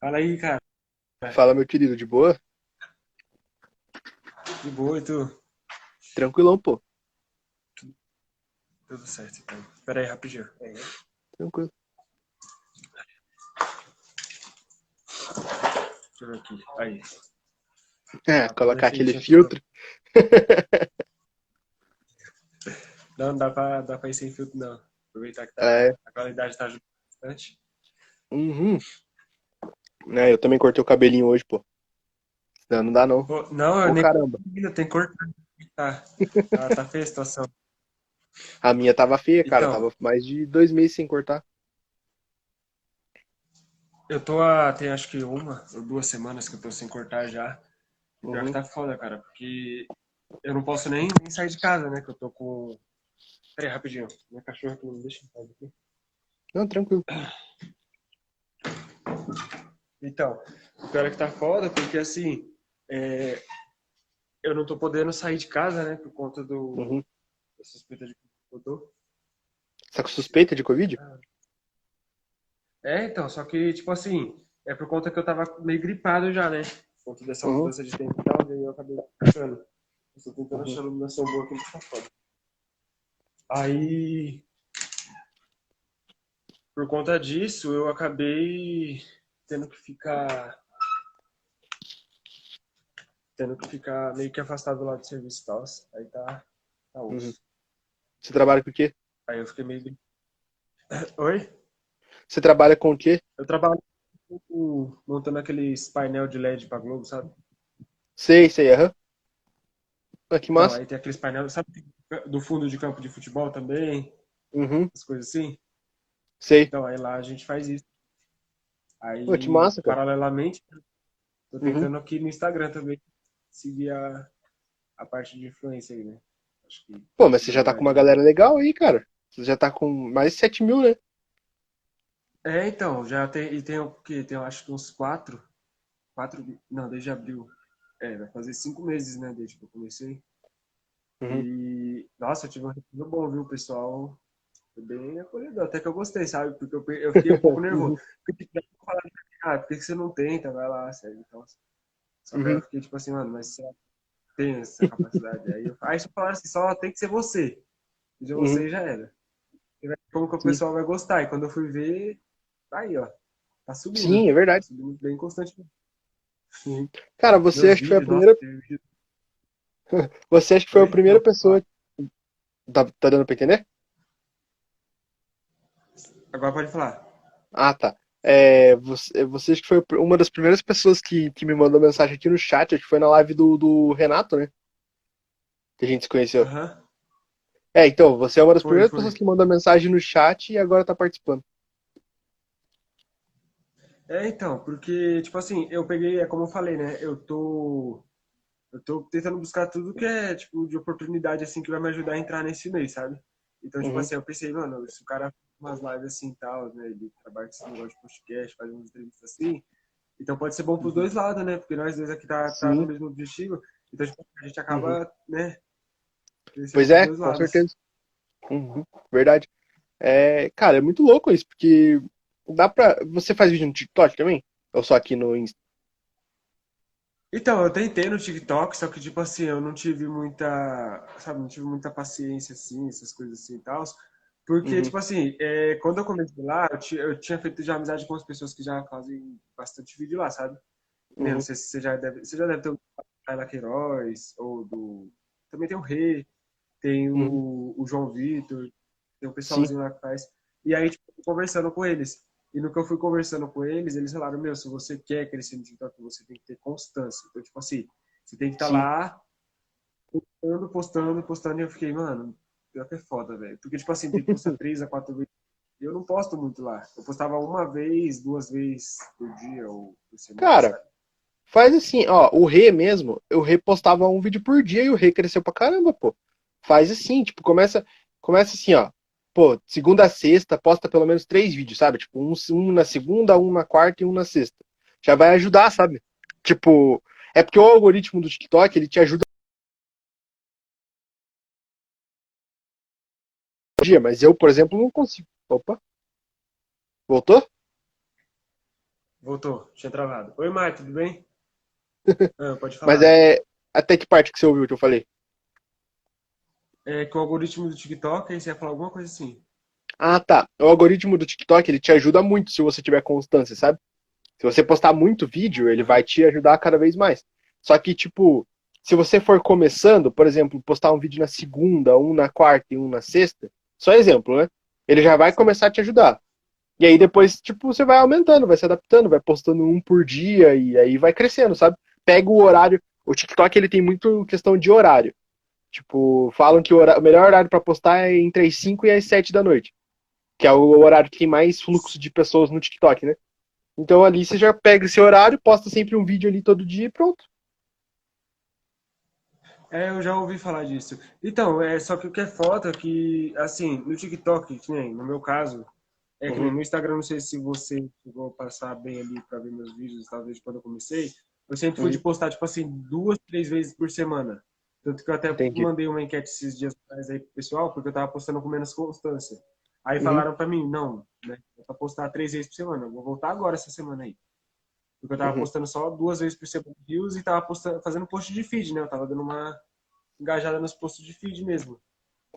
Fala aí, cara. Fala, meu querido, de boa? De boa, e tu? Tranquilão, pô. Tudo certo, então. Pera aí, rapidinho. Tranquilo. Deixa eu ver aqui. Aí. É, colocar perfeitinho aquele filtro. Não, não dá pra, dá pra ir sem filtro, não. Aproveitar que tá, É. a qualidade tá ajudando bastante. Uhum. É, eu também cortei o cabelinho hoje, pô. Não, não dá não. Não, eu nem caramba. ainda tem cor. Tá, tá, tá feia a situação. A minha tava feia, cara. Então. Tava mais de dois meses sem cortar. Eu tô há, tem acho que uma ou duas semanas que eu tô sem cortar já. E Pior Uhum. que tá foda, cara, porque eu não posso nem, nem sair de casa, né? Que eu tô com. Pera aí, rapidinho. Minha cachorra que não me deixa em casa aqui. Não, tranquilo. Então, o pior é que tá foda, porque assim, é, eu não tô podendo sair de casa, né? Por conta do, Uhum. da suspeita de que eu tô. Tá com suspeita de Covid? É, então, só que, tipo assim, é por conta que eu tava meio gripado já, né? Por conta dessa Uhum. mudança de tempo e tal, e aí eu acabei achando. Eu tô tentando Uhum. achar a iluminação boa aqui, mas tá foda. Aí, por conta disso, eu acabei tendo que ficar. Tendo que ficar meio que afastado lá do serviço e tal. Aí tá. Tá osso. Uhum. Você trabalha com o quê? Aí eu fiquei meio. Oi? Você trabalha com o quê? Eu trabalho com- montando aqueles painel de LED pra Globo, sabe? Sei, sei, aham. Ah, que Então, massa. aí tem aqueles painéis, sabe, do fundo de campo de futebol também, Uhum. as coisas assim. Sei. Então, aí lá a gente faz isso. Aí, Pô, que massa, cara. paralelamente, tô Uhum. tentando aqui no Instagram também seguir a, a parte de influência aí, né? Acho que Pô, mas você já tá com uma galera legal aí, cara. Você já tá com mais de 7 mil, né? É, então, já tem, e tem o quê? Tem, acho que uns quatro, quatro, não, desde abril. É, vai fazer cinco meses, né, desde que eu comecei. Uhum. E, nossa, eu tive um retorno bom, viu, pessoal? Bem acolhedor, até que eu gostei, sabe? Porque eu, eu fiquei um pouco nervoso. Porque tipo, ah, por que você não tenta? Vai lá, sério. Então, só que aí eu Uhum. fiquei tipo assim, mano, mas você tem essa capacidade? aí, eu, aí só falaram assim, só tem que ser você. De Uhum. você já era. E vai- Como que o Sim. pessoal vai gostar? E quando eu fui ver, tá aí, ó. Tá subindo. Sim, é Tá verdade. subindo bem constante. Cara, você acho que foi a primeira. nossa, vídeo- Você acha que foi a primeira pessoa. Tá, tá dando pra entender? Agora pode falar. Ah, tá. É, você, você acha que foi uma das primeiras pessoas que, que me mandou mensagem aqui no chat, acho que foi na live do, do Renato, né? Que a gente se conheceu. Aham. É, então, você é uma das Foi, primeiras foi. pessoas que mandou mensagem no chat e agora tá participando. É, então, porque, tipo assim, eu peguei, é como eu falei, né? Eu tô. Eu tô tentando buscar tudo que é, tipo, de oportunidade, assim, que vai me ajudar a entrar nesse mês, sabe? Então, tipo Uhum. assim, eu pensei, mano, se o cara umas lives assim e tal, né? Ele trabalha com esse negócio de podcast, faz umas entrevistas assim. Então pode ser bom pros dois lados, né? Porque nós dois aqui tá, tá Uhum. No mesmo objetivo. Então, tipo, a gente acaba, né? crescendo Pois é, com lados. certeza. Uhum, verdade. É, cara, é muito louco isso, porque dá pra. Você faz vídeo no TikTok também? Ou só aqui no Insta? Então, eu tentei no TikTok, só que, tipo assim, eu não tive muita, sabe, não tive muita paciência, assim, essas coisas assim e tal. Porque, Uhum. tipo assim, é, quando eu comecei lá, eu, ti- eu tinha feito já amizade com as pessoas que já fazem bastante vídeo lá, sabe? Eu Uhum. Não sei se você já deve, você já deve ter o Ayla Queiroz, ou do... Também tem o Rei, tem o, Uhum. o João Vitor, tem o pessoalzinho lá que faz. E aí, tipo, eu conversando com eles. E no que eu fui conversando com eles, eles falaram, meu, se você quer crescer no TikTok, você tem que ter constância. Então, tipo assim, você tem que estar Sim. lá postando, postando, postando. E eu fiquei, mano, pior que é foda, velho. Porque, tipo assim, tem que postar três a quatro vezes eu não posto muito lá. Eu postava uma vez, duas vezes por dia ou por semana. Cara, sabe? Faz assim, ó, o Rê mesmo, eu repostava um vídeo por dia e o Rê cresceu pra caramba, pô. Faz assim, tipo, começa, começa assim, ó. Pô, segunda a sexta, posta pelo menos três vídeos, sabe? Tipo, um, um na segunda, um na quarta e um na sexta. Já vai ajudar, sabe? Tipo, é porque o algoritmo do TikTok, ele te ajuda dia, mas eu, por exemplo, não consigo. Opa. Voltou? Voltou, tinha travado. Oi, Mar, tudo bem? Ah, pode falar. Mas é. Até que parte que você ouviu que eu falei? É que o algoritmo do TikTok, aí você ia falar alguma coisa assim. Ah, tá. O algoritmo do TikTok, ele te ajuda muito se você tiver constância, sabe? Se você postar muito vídeo, ele vai te ajudar cada vez mais. Só que, tipo, se você for começando, por exemplo, postar um vídeo na segunda, um na quarta e um na sexta, só exemplo, né? Ele já vai começar a te ajudar. E aí depois, tipo, você vai aumentando, vai se adaptando, vai postando um por dia e aí vai crescendo, sabe? Pega o horário. O TikTok, ele tem muito questão de horário. Tipo, falam que o, hora- o melhor horário pra postar é entre as 5 e as 7 da noite. Que é o horário que tem mais fluxo de pessoas no TikTok, né? Então ali você já pega esse horário, posta sempre um vídeo ali todo dia e pronto. É, eu já ouvi falar disso. Então, é só que o que é foda é que, assim, no TikTok, que nem no meu caso, é que Uhum. no Instagram, não sei se você chegou a passar bem ali pra ver meus vídeos, talvez quando eu comecei, eu sempre fui Uhum. de postar, tipo assim, duas, três vezes por semana. Tanto que eu até Entendi. mandei uma enquete esses dias atrás aí pro pessoal, porque eu tava postando com menos constância. Aí Uhum. falaram pra mim, não, né, é pra postar três vezes por semana, eu vou voltar agora essa semana aí. Porque eu tava Uhum. postando só duas vezes por semana views e tava postando, fazendo post de feed, né? Eu tava dando uma engajada nos posts de feed mesmo.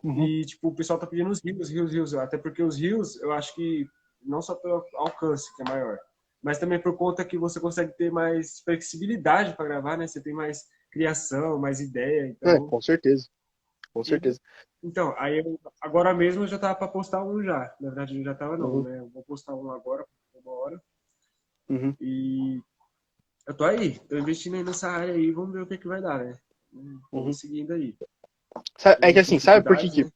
Uhum. E, tipo, o pessoal tá pedindo os rios, rios, rios. Até porque os rios, eu acho que não só pelo alcance, que é maior, mas também por conta que você consegue ter mais flexibilidade para gravar, né? Você tem mais criação, mais ideia. É, Então, com certeza. Com certeza. então aí eu, agora mesmo eu já tava para postar um já. Na verdade, eu já tava não, Uhum. né? Eu vou postar um agora, uma hora. Uhum. E eu tô aí, tô investindo aí nessa área aí, vamos ver o que que vai dar, né? Uhum. Vamos seguindo aí. É que assim, sabe por que, que né?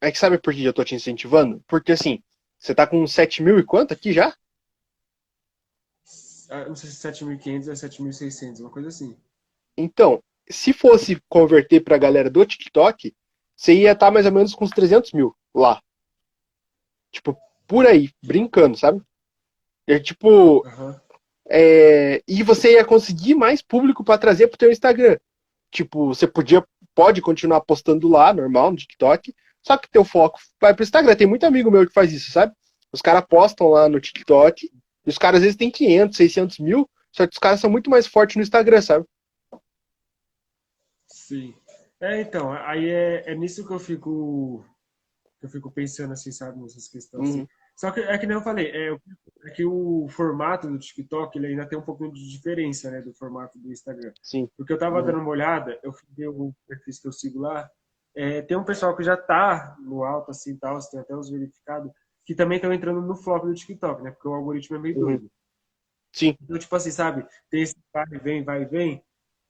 É que sabe por que eu tô te incentivando? Porque assim, você tá com 7 mil e quanto aqui já? Ah, Não sei se 7.500 ou 7.600, uma coisa assim. Então, se fosse converter pra galera do TikTok, você ia estar mais ou menos com uns 300 mil lá. Tipo, por aí, brincando, sabe? É tipo, Aham. é, e você ia conseguir mais público pra trazer pro teu Instagram. Tipo, você podia, pode continuar postando lá, normal, no TikTok, só que teu foco vai pro Instagram. Tem muito amigo meu que faz isso, sabe? Os caras postam lá no TikTok, e os caras às vezes têm 500, 600 mil, só que os caras são muito mais fortes no Instagram, sabe? Sim. É, então, aí é, é nisso que eu fico eu fico pensando assim, sabe, nessas questões assim. Uhum. Só que é que nem eu falei, é, é que o formato do TikTok ele ainda tem um pouquinho de diferença, né, do formato do Instagram. Sim. Porque eu tava Uhum. dando uma olhada, eu ver o perfil que eu sigo lá, é, tem um pessoal que já tá no alto assim, tal, tem até os verificados, que também estão entrando no flop do TikTok, né? Porque o algoritmo é meio Uhum. doido. Sim. Então, tipo assim, sabe? Tem esse vai e vem, vai e vem.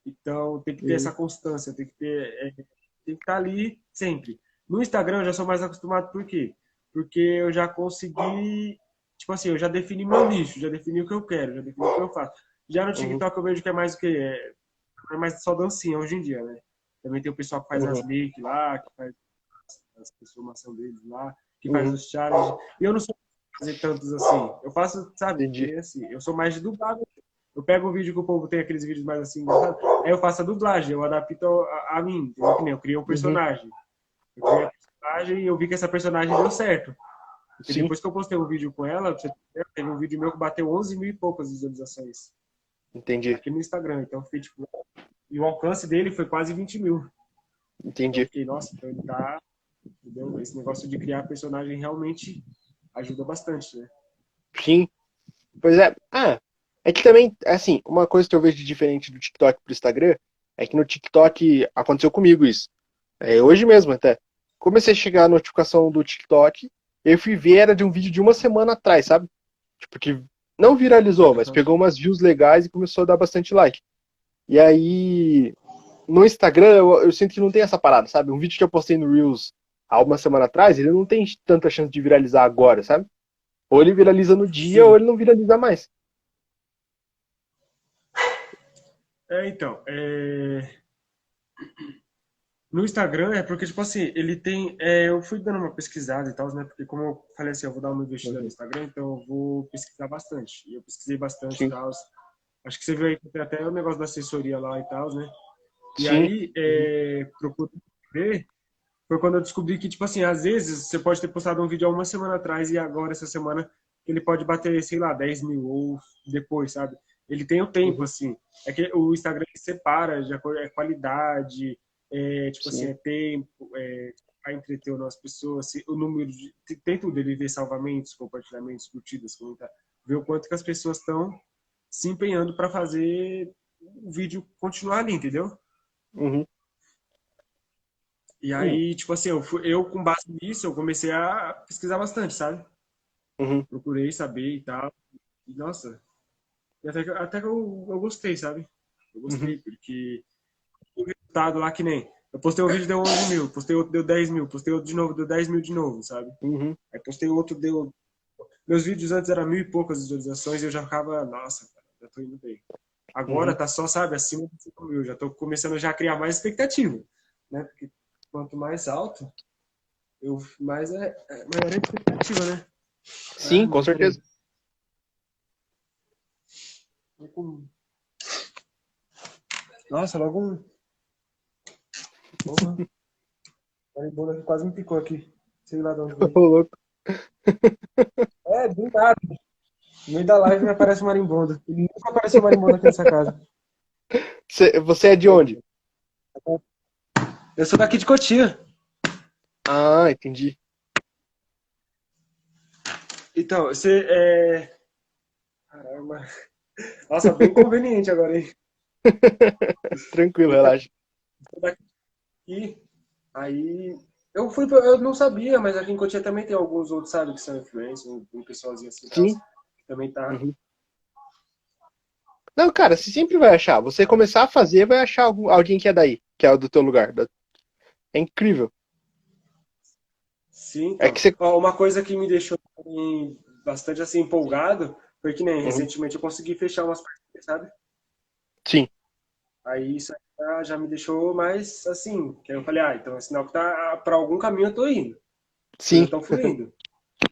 Então, tem que ter Uhum. essa constância, tem que ter, é, tem que estar ali sempre. No Instagram, eu já sou mais acostumado, por quê? Porque eu já consegui, tipo assim, eu já defini meu nicho, já defini o que eu quero, já defini o que eu faço. Já no TikTok eu vejo que é mais o quê? É, é mais só dancinha hoje em dia, né? Também tem o pessoal que faz Uhum. as make lá, que faz as transformações deles lá, que faz Uhum. os challenges. E eu não sou fazer tantos assim. Eu faço, sabe? Entendi. assim, eu sou mais de dublado. Eu pego o vídeo que o povo tem aqueles vídeos mais assim, aí eu faço a dublagem, eu adapto a, a mim, entendeu? Que Eu criei um personagem. Eu criei a personagem e eu vi que essa personagem deu certo. Porque Sim. depois que eu postei um vídeo com ela, teve um vídeo meu que bateu 11 mil e poucas visualizações Entendi, aqui no Instagram. Então, foi tipo. E o alcance dele foi quase 20 mil. Entendi. fiquei, nossa, então ele tá. Entendeu? Esse negócio de criar personagem realmente ajuda bastante, né? Sim. Pois é. Ah, é que também, assim, uma coisa que eu vejo de diferente do TikTok pro Instagram é que no TikTok aconteceu comigo isso. É, hoje mesmo até. Comecei a chegar a notificação do TikTok, eu fui ver, era de um vídeo de uma semana atrás, sabe? Tipo, que não viralizou, mas Uhum. pegou umas views legais e começou a dar bastante like. E aí, no Instagram, eu, eu sinto que não tem essa parada, sabe? Um vídeo que eu postei no Reels há uma semana atrás, ele não tem tanta chance de viralizar agora, sabe? Ou ele viraliza no dia, Sim. ou ele não viraliza mais. É, então, é... no Instagram é porque, tipo assim, ele tem. É, eu fui dando uma pesquisada e tal, né? Porque, como eu falei assim, eu vou dar uma investida uhum. no Instagram, então eu vou pesquisar bastante. E eu pesquisei bastante e tal. Acho que você viu aí que tem até o negócio da assessoria lá e tal, né? E Sim. aí, é, procuro ver, foi quando eu descobri que, tipo assim, às vezes você pode ter postado um vídeo há uma semana atrás e agora, essa semana, ele pode bater, sei lá, 10 mil ou depois, sabe? Ele tem o tempo, uhum. assim. É que o Instagram separa de acordo, é qualidade, é, tipo assim, Sim. assim, é tempo, é, para entreter as pessoas, o número de. Tem tudo, ele vê salvamentos, compartilhamentos, curtidas, comentar, ver o quanto que as pessoas estão se empenhando para fazer o vídeo continuar ali, entendeu? Uhum. E aí, uhum. tipo assim, eu, eu com base nisso, eu comecei a pesquisar bastante, sabe? Uhum. Procurei saber e tal. E, nossa, até que, até que eu, eu gostei, sabe? Eu gostei, uhum. porque o resultado lá que nem. Eu postei um vídeo deu 11 mil, postei outro deu 10 mil, postei outro de novo deu 10 mil de novo, sabe? Uhum. Aí postei outro deu. Meus vídeos antes eram mil e poucas visualizações e eu já ficava, nossa, cara, já tô indo bem. Agora uhum. tá só, sabe, acima de 5 mil. Já tô começando já a criar mais expectativa, né? Porque quanto mais alto, eu, mais é, é maior a expectativa, né? Sim, com certeza. Nossa, logo um. Porra. Marimbondo aqui quase me picou aqui. Sei lá de onde veio. louco. É, do nada. No meio da live me aparece marimbondo. Ele nunca apareceu marimbondo aqui nessa casa. Você é de onde? Eu sou daqui de Cotia. Ah, entendi. Então, você é. Caramba. Nossa, bem conveniente agora, hein? Tranquilo, relaxa. E aí. Eu fui, eu não sabia, mas aqui em Cotia também tem alguns outros, sabe, que são influencers, um pessoalzinho assim. Sim. Também tá. Uhum. Não, cara, você sempre vai achar. Você começar a fazer, vai achar algum, alguém que é daí, que é do teu lugar. É incrível. Sim. Então, é que você... Uma coisa que me deixou bastante assim empolgado foi que nem uhum. recentemente eu consegui fechar umas parcerias, sabe? Sim. Aí isso já me deixou mais assim, que eu falei, ah, então é sinal que tá para algum caminho eu tô indo. Sim. Estão fluindo.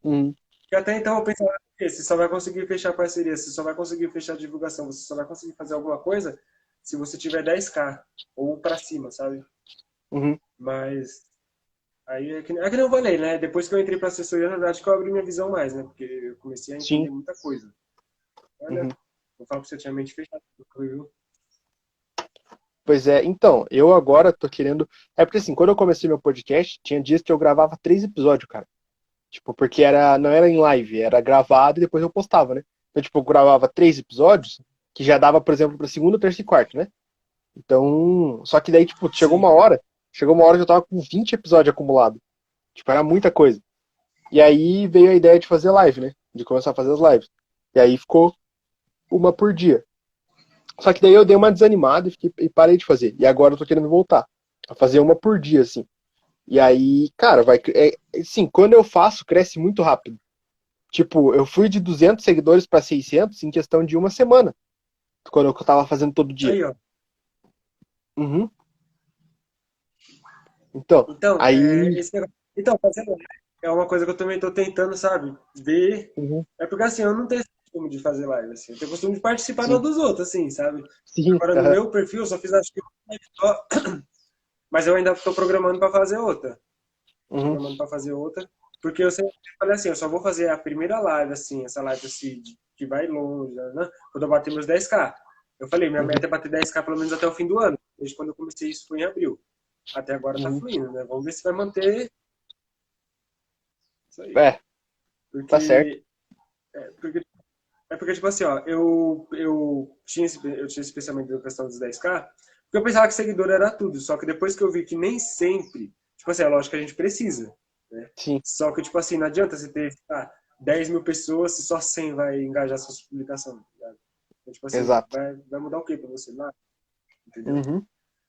Hum. E até então eu pensava, você só vai conseguir fechar parceria, você só vai conseguir fechar divulgação, você só vai conseguir fazer alguma coisa se você tiver 10k ou para cima, sabe? Uhum. Mas aí é que, é que nem eu falei, né? Depois que eu entrei para assessoria, na verdade que eu abri minha visão mais, né? Porque eu comecei a entender Sim. muita coisa. Olha, uhum. vou falar você, tinha mente fechada, viu? Pois é, então, eu agora tô querendo. É porque assim, quando eu comecei meu podcast, tinha dias que eu gravava três episódios, cara. Tipo, porque era, não era em live, era gravado e depois eu postava, né? Então, tipo, eu gravava três episódios, que já dava, por exemplo, pra segunda, terça e quarta, né? Então, só que daí, tipo, chegou uma hora, chegou uma hora que eu tava com 20 episódios acumulados. Tipo, era muita coisa. E aí veio a ideia de fazer live, né? De começar a fazer as lives. E aí ficou uma por dia. Só que daí eu dei uma desanimada e, fiquei, e parei de fazer. E agora eu tô querendo voltar. A fazer uma por dia, assim. E aí, cara, vai. É, sim, quando eu faço, cresce muito rápido. Tipo, eu fui de 200 seguidores para 600 em questão de uma semana. Quando eu tava fazendo todo dia. Aí, ó. Uhum. Então, então, aí... É, então, fazendo é uma coisa que eu também tô tentando, sabe? Ver. Uhum. É porque assim, eu não tenho costume de fazer live, assim. Eu tenho costume de participar Sim. dos outros, assim, sabe? Sim, Agora, no meu perfil, eu só fiz acho que só... Mas eu ainda estou programando para fazer outra. Uhum. Programando para fazer outra. Porque eu sempre falei assim, eu só vou fazer a primeira live, assim, essa live assim, que vai longe, né? Quando eu bater meus 10k. Eu falei, minha uhum. meta é bater 10k pelo menos até o fim do ano. Desde quando eu comecei isso foi em abril. Até agora tá uhum. fluindo, né? Vamos ver se vai manter. Isso aí. É. Porque... Tá certo. É porque, é porque, tipo assim, ó, eu, eu, tinha esse, eu tinha esse pensamento da questão dos 10k, porque eu pensava que seguidor era tudo, só que depois que eu vi que nem sempre, tipo assim, é lógico que a gente precisa, né? Sim. Só que, tipo assim, não adianta você ter ah, 10 mil pessoas se só 100 vai engajar suas publicações, tá então, tipo assim, Exato. Vai, vai mudar o que pra você lá? Entendeu? Uhum.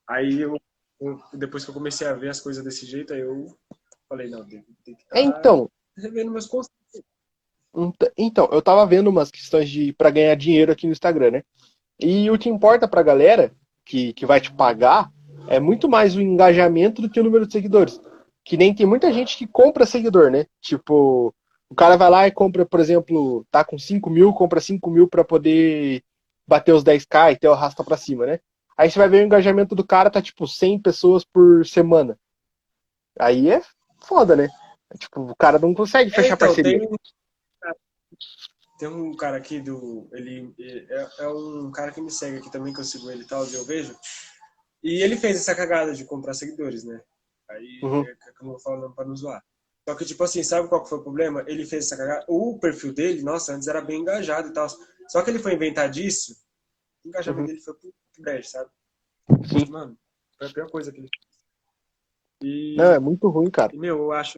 Aí eu, eu, depois que eu comecei a ver as coisas desse jeito, aí eu falei, não, tem, tem que É, então, revendo meus conceitos. Ent- Então, eu tava vendo umas questões de para ganhar dinheiro aqui no Instagram, né? E o que importa pra galera que, que vai te pagar é muito mais o engajamento do que o número de seguidores. Que nem tem muita gente que compra seguidor, né? Tipo, o cara vai lá e compra, por exemplo, tá com 5 mil, compra 5 mil pra poder bater os 10k e ter o arrasta pra cima, né? Aí você vai ver o engajamento do cara, tá tipo 100 pessoas por semana. Aí é foda, né? Tipo, o cara não consegue É, fechar então, parceria. tem tem um cara aqui do. Ele é, é um cara que me segue aqui também, que eu sigo ele e tal, e eu vejo. E ele fez essa cagada de comprar seguidores, né? Aí Uhum. é, eu não vou falando pra não zoar. Só que, tipo assim, sabe qual foi o problema? Ele fez essa cagada. O perfil dele, nossa, antes era bem engajado e tal. Só que ele foi inventar disso, o engajamento Uhum. dele foi pro brejo, sabe? Sim. Mano, foi a pior coisa que ele fez. E, Não, é muito ruim, cara. e, meu, eu acho.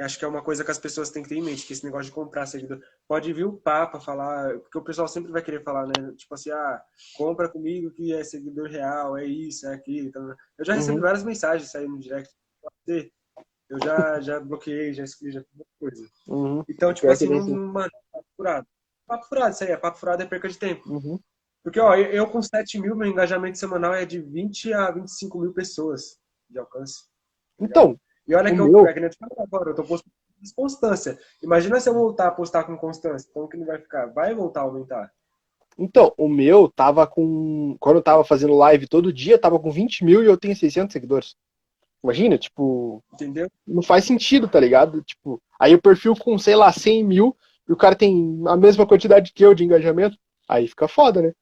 Acho que é uma coisa que as pessoas têm que ter em mente, que esse negócio de comprar seguidor. Pode vir o Papa falar, porque o pessoal sempre vai querer falar, né? Tipo assim, ah, compra comigo que é seguidor real, é isso, é aquilo. Então, eu já recebi Uhum. várias mensagens aí no direct. Eu já, já bloqueei, já excluí, já fiz muita coisa. Uhum, Então, tipo assim, não, mano, papo furado. Papo furado, isso aí é papo furado, é perca de tempo. uhum. Porque, ó, eu, eu com 7 mil, meu engajamento semanal é de 20 a 25 mil pessoas de alcance. Então, E olha O que meu- eu, é que eu te falei agora, eu tô postando com constância. Imagina se eu voltar a postar com constância, como que não vai ficar? Vai voltar a aumentar. então, o meu tava com. Quando eu tava fazendo live todo dia, tava com 20 mil e eu tenho 600 seguidores. Imagina, tipo, Entendeu? não faz sentido, tá ligado? Tipo, aí o perfil com, sei lá, 100 mil e o cara tem a mesma quantidade que eu de engajamento, aí fica foda, né?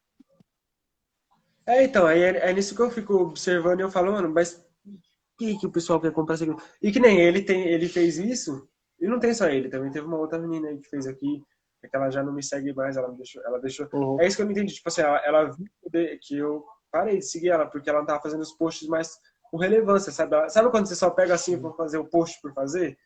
É, então, aí é, é nisso que eu fico observando e eu falo, mano, mas que, que o pessoal quer comprar seguidor? E que nem ele tem, ele fez isso, e não tem só ele, também teve uma outra menina aí que fez aqui, é que ela já não me segue mais, ela me deixou, ela deixou. Uhum. É isso que eu não entendi, tipo assim, ela, ela viu que eu parei de seguir ela, porque ela não tava fazendo os posts mais com relevância, sabe? Ela- Sabe quando você só pega assim pra fazer o post por fazer?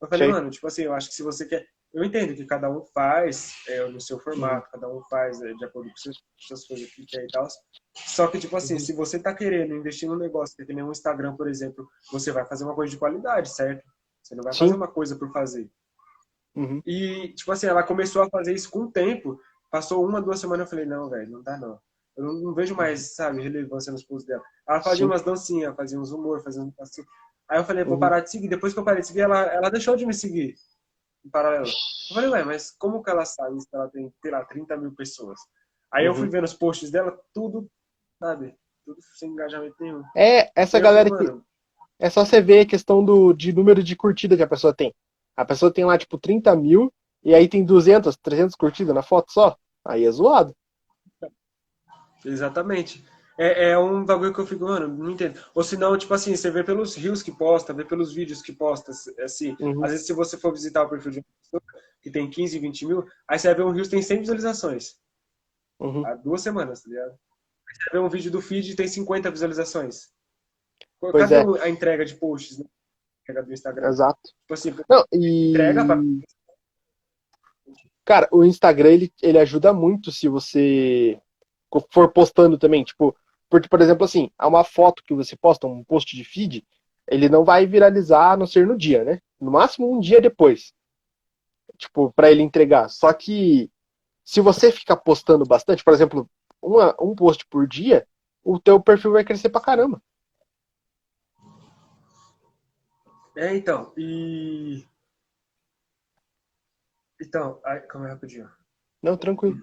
Eu falei, mano, tipo assim, eu acho que se você quer. Eu entendo que cada um faz é, no seu formato, cada um faz é, de acordo com suas, suas coisas que quer e tal. Só que, tipo assim, Uhum. se você tá querendo investir num negócio, que é nem um Instagram, por exemplo, você vai fazer uma coisa de qualidade, certo? Você não vai Sim. fazer uma coisa por fazer. Uhum. E, tipo assim, ela começou a fazer isso com o tempo. Passou uma, duas semanas, eu falei, não, velho, não dá não. Eu não, não vejo mais, sabe, relevância nos posts dela. Ela fazia Sim. umas dancinhas, fazia uns humor, fazia uns assim. Aí eu falei, vou Uhum. parar de seguir. Depois que eu parei de seguir, ela, ela deixou de me seguir. Em paralelo. Eu falei, ué, mas como que ela sabe se ela tem, sei lá, 30 mil pessoas? Aí eu Uhum. fui vendo os posts dela, tudo, sabe, tudo sem engajamento nenhum. É, essa Eu galera falei, que. mano, É só você ver a questão do, de número de curtida que a pessoa tem. A pessoa tem lá, tipo, 30 mil, e aí tem 200, 300 curtidas na foto só. Aí é zoado. Exatamente. É, é um bagulho que eu fico, mano, não entendo. Ou senão, tipo assim, você vê pelos rios que posta, vê pelos vídeos que posta, assim. Uhum. Às vezes, se você for visitar o perfil de uma pessoa que tem 15, 20 mil, aí você vai ver um rio que tem 100 visualizações. Uhum. Há duas semanas, tá ligado? Aí você vai ver um vídeo do feed e tem 50 visualizações. Pois Cadê é. a entrega de posts, né? Entrega do Instagram. Exato. Tipo assim, Não, e. entrega pra... Cara, o Instagram, ele, ele ajuda muito se você for postando também, tipo, porque, por exemplo, assim, há uma foto que você posta, um post de feed, ele não vai viralizar a não ser no dia, né? No máximo um dia depois. Tipo, pra ele entregar. Só que se você ficar postando bastante, por exemplo, uma, um post por dia, o teu perfil vai crescer pra caramba. É, então, e... Então, ai, calma aí rapidinho. Não, tranquilo.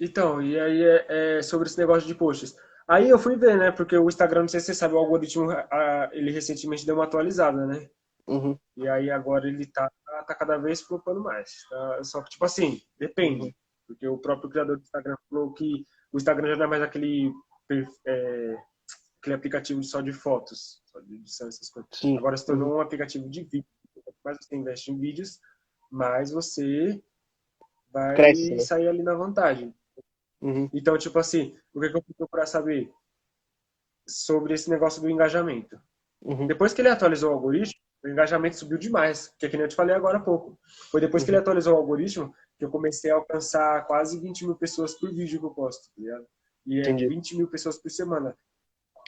Então, e aí é, é sobre esse negócio de posts. Aí eu fui ver, né? Porque o Instagram, não sei se você sabe, o algoritmo, a- ele recentemente deu uma atualizada, né? Uhum. E aí agora ele tá, tá cada vez flopando mais. tá? Só que, tipo assim, depende. Porque o próprio criador do Instagram falou que o Instagram já não é mais aquele, é, aquele aplicativo só de fotos, só de edição, essas coisas. Sim. Agora se tornou um aplicativo de vídeo. Quanto mais você investe em vídeos, mais você vai Cresce, né? sair ali na vantagem. Uhum. Então, tipo assim, o que que eu fui procurar saber? Sobre esse negócio do engajamento. Uhum. Depois que ele atualizou o algoritmo, o engajamento subiu demais, que é que nem eu te falei agora há pouco. Foi depois que ele atualizou o algoritmo que eu comecei a alcançar quase 20 mil pessoas por vídeo que eu posto, tá ligado? E é Entendi. 20 mil pessoas por semana.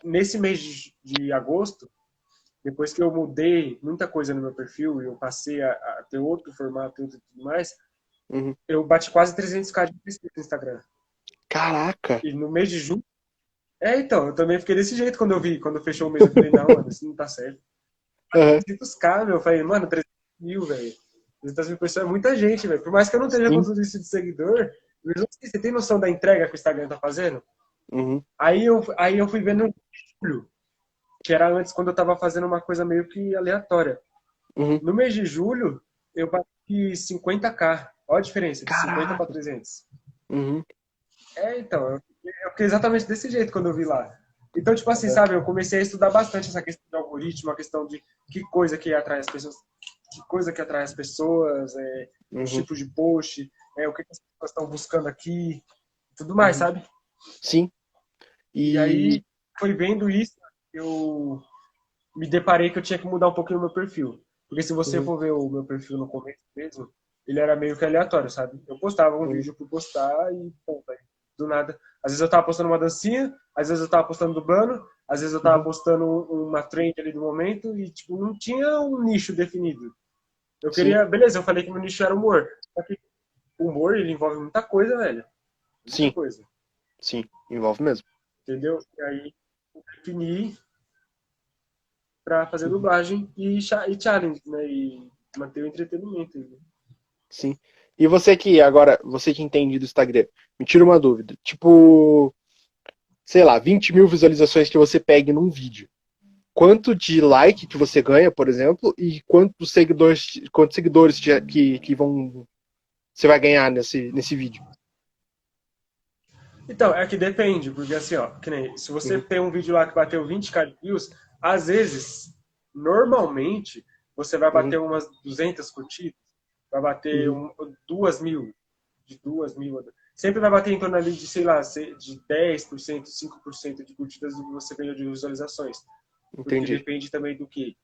Nesse mês de, de agosto, depois que eu mudei muita coisa no meu perfil e eu passei a, a ter outro formato e tudo mais, Uhum. eu bati quase 300k de inscritos no Instagram. Caraca! E no mês de junho. É, então, eu também fiquei desse jeito quando eu vi, quando fechou o mês. Eu falei, não, mano, isso não tá certo. Uhum. 300k, meu. Eu falei, mano, 300 mil, velho. 300 mil pessoas é muita gente, velho. Por mais que eu não tenha Sim. tudo isso de seguidor, você tem noção da entrega que o Instagram tá fazendo? Uhum. Aí eu, aí eu fui vendo em julho, que era antes quando eu tava fazendo uma coisa meio que aleatória. Uhum. No mês de julho, eu bati 50k. Olha a diferença, de 50 Caraca. para 300. Uhum. É, então, eu fiquei, eu fiquei exatamente desse jeito quando eu vi lá. Então, tipo assim, É. sabe, eu comecei a estudar bastante essa questão de algoritmo, a questão de que coisa que atrai as pessoas, que coisa que atrai as pessoas, é, Uhum. os tipos de post, é, o que, que as pessoas estão buscando aqui, tudo mais, Uhum. sabe? Sim. E, E aí, foi vendo isso, eu me deparei que eu tinha que mudar um pouquinho o meu perfil. Porque se você Uhum. for ver o meu perfil no começo mesmo, ele era meio que aleatório, sabe? Eu postava um Uhum. vídeo por postar e ponto. Do nada. Às vezes eu tava postando uma dancinha, às vezes eu tava postando dublando, às vezes eu tava Uhum. postando uma trend ali do momento e, tipo, não tinha um nicho definido. Eu queria, beleza, eu falei que meu nicho era humor. Só que o humor, ele envolve muita coisa, velho. Muita Sim. coisa. sim, envolve mesmo. Entendeu? E aí eu defini pra fazer dublagem e, e challenge, né? E manter o entretenimento. né? Sim. E você que agora, você que entende do Instagram, me tira uma dúvida. Tipo, sei lá, 20 mil visualizações que você pegue num vídeo. Quanto de like que você ganha, por exemplo, e quantos seguidores, quantos seguidores que, que, vão você vai ganhar nesse, nesse vídeo? Então, é que depende, porque assim, ó, que nem, se você Uhum. tem um vídeo lá que bateu 20k de views, às vezes, normalmente, você vai bater umas 200 curtidas, vai bater um, duas mil, de duas mil, sempre vai bater em torno ali de, sei lá, de 10%, 5% de curtidas do que você ganhou de visualizações. Entendi. depende também do que.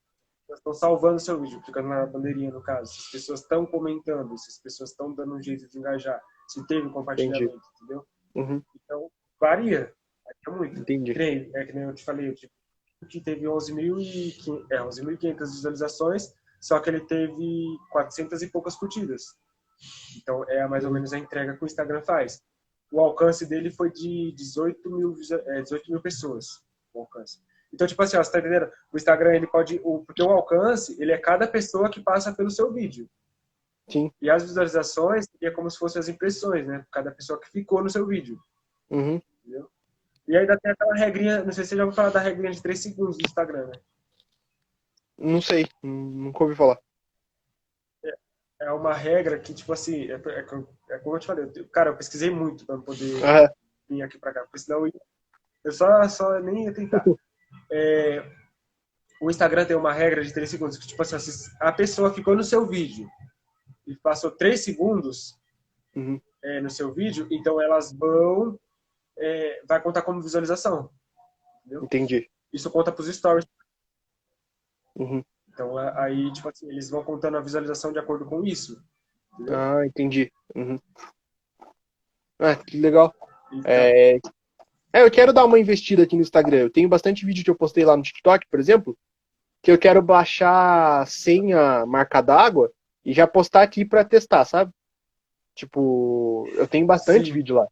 Elas estão salvando seu vídeo, clicando na bandeirinha, no caso. Se as pessoas estão comentando, se as pessoas estão dando um jeito de engajar, se teve compartilhamento, entendeu? Uhum, Então, varia. Varia muito. entendi. Que nem- É que nem eu te falei, tipo, que teve 11.500 é, 11.500 visualizações, só que ele teve 400 e poucas curtidas. Então, é mais ou menos a entrega que o Instagram faz. O alcance dele foi de 18 mil, visu- é, 18 mil pessoas. O alcance. Então, tipo assim, ó, você tá entendendo? O Instagram, ele pode... O, porque o alcance, ele é cada pessoa que passa pelo seu vídeo. Sim. E as visualizações, é como se fossem as impressões, né? Cada pessoa que ficou no seu vídeo. Uhum. E ainda tem aquela regrinha, não sei se você já ouviu falar da regrinha de 3 segundos do Instagram, né? Não sei, nunca ouvi falar. É uma regra que, tipo assim, é, é, é como eu te falei, eu, cara, eu pesquisei muito pra poder Aham, vir aqui pra cá, porque senão eu, eu só, só nem ia tentar. É, o Instagram tem uma regra de 3 segundos, que tipo assim, se a pessoa ficou no seu vídeo e passou 3 segundos uhum, é, no seu vídeo, então elas vão, é, vai contar como visualização. entendi. Isso conta pros stories. Uhum. Então a- aí, tipo assim, eles vão contando a visualização de acordo com isso. entendeu? Ah, entendi. Uhum. Ah, que legal. Então, É... é, eu quero dar uma investida aqui no Instagram. Eu tenho bastante vídeo que eu postei lá no TikTok, por exemplo, que eu quero baixar sem a marca d'água e já postar aqui pra testar, sabe? Tipo, eu tenho bastante Sim. vídeo lá.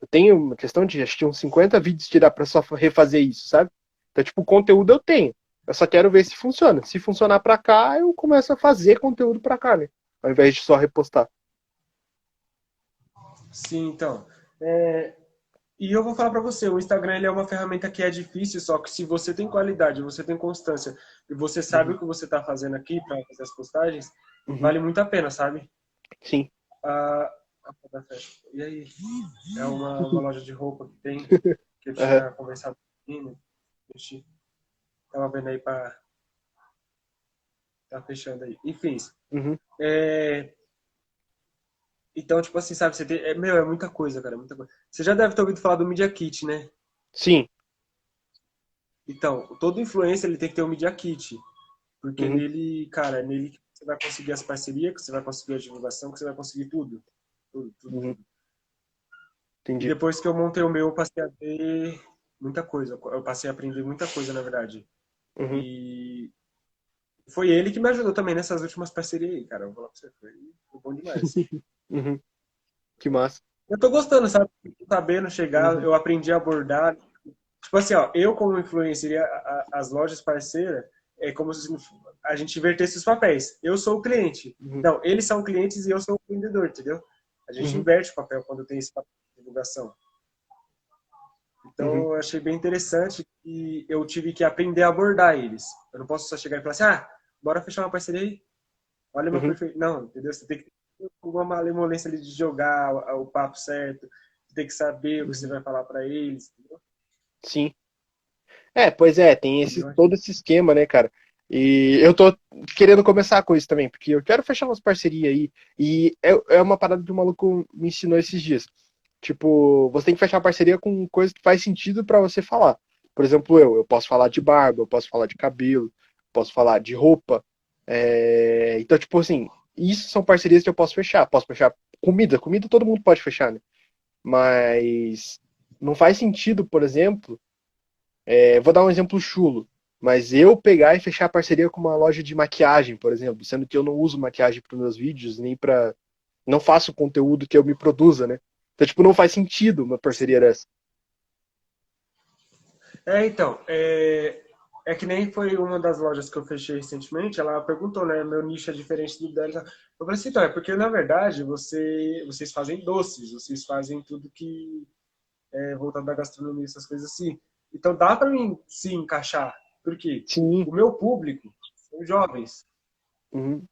Eu tenho uma questão de acho que uns 50 vídeos que dá pra só refazer isso, sabe? Então, tipo, conteúdo eu tenho. Eu só quero ver se funciona. Se funcionar pra cá, eu começo a fazer conteúdo pra cá, né? Ao invés de só repostar. Sim, então. É, E eu vou falar pra você, o Instagram ele é uma ferramenta que é difícil, só que se você tem qualidade, você tem constância e você sabe o que você tá fazendo aqui para fazer as postagens, Uhum. vale muito a pena, sabe? Sim. Ah. E aí? É uma, uma loja de roupa que tem, que eu tinha conversado com o tava vendo aí pra... Tá fechando aí. Enfim, Uhum. É... Então, tipo assim, sabe, você tem... é, meu, é muita coisa, cara, é muita coisa. Você já deve ter ouvido falar do Media Kit, né? Sim. Então, todo influencer ele tem que ter um Media Kit. Porque Uhum. nele, cara, é nele que você vai conseguir as parcerias, que você vai conseguir a divulgação, que você vai conseguir tudo. Tudo, tudo, Uhum. tudo. E Entendi. depois que eu montei o meu, eu passei a ver muita coisa. Eu passei a aprender muita coisa, na verdade. Uhum. E foi ele que me ajudou também nessas últimas parcerias aí, cara. Eu vou falar pra você, foi, foi bom demais. Uhum. Que massa. Eu tô gostando, sabe? Sabendo chegar, Uhum. eu aprendi a abordar. Tipo assim, ó, eu como influencer as lojas parceiras, é como se a gente invertesse os papéis. Eu sou o cliente. Uhum. Não, eles são clientes e eu sou o vendedor, entendeu? A gente Uhum. inverte o papel quando tem esse papel de divulgação. Então, Uhum. eu achei bem interessante e eu tive que aprender a abordar eles. Eu não posso só chegar e falar assim, ah, bora fechar uma parceria aí. Olha meu Uhum. perfil. Não, entendeu? Você tem que ter uma malemolência ali de jogar o, o papo certo. Você tem que saber o que você Uhum. vai falar para eles. Entendeu? Sim. É, pois é, tem esse, todo esse esquema, né, cara? E eu tô querendo começar com isso também, porque eu quero fechar umas parcerias aí. E é, é uma parada que o maluco me ensinou esses dias. Tipo, você tem que fechar parceria com coisa que faz sentido pra você falar. Por exemplo, eu, eu posso falar de barba, eu posso falar de cabelo, posso falar de roupa. É, Então, tipo assim, isso são parcerias que eu posso fechar. Posso fechar comida, comida todo mundo pode fechar, né? Mas não faz sentido, por exemplo, é, vou dar um exemplo chulo, mas eu pegar e fechar parceria com uma loja de maquiagem, por exemplo, sendo que eu não uso maquiagem para meus vídeos, nem para. Não faço conteúdo que eu me produza, né? Então, tipo, não faz sentido uma parceria dessa. É, então, é, é que nem foi uma das lojas que eu fechei recentemente, ela perguntou, né, meu nicho é diferente do dela. Eu falei assim, então, é porque, na verdade, você, vocês fazem doces, vocês fazem tudo que é voltado da gastronomia, essas coisas assim. Então, dá para mim, sim, encaixar. Por quê? Sim. O meu público são jovens. Uhum,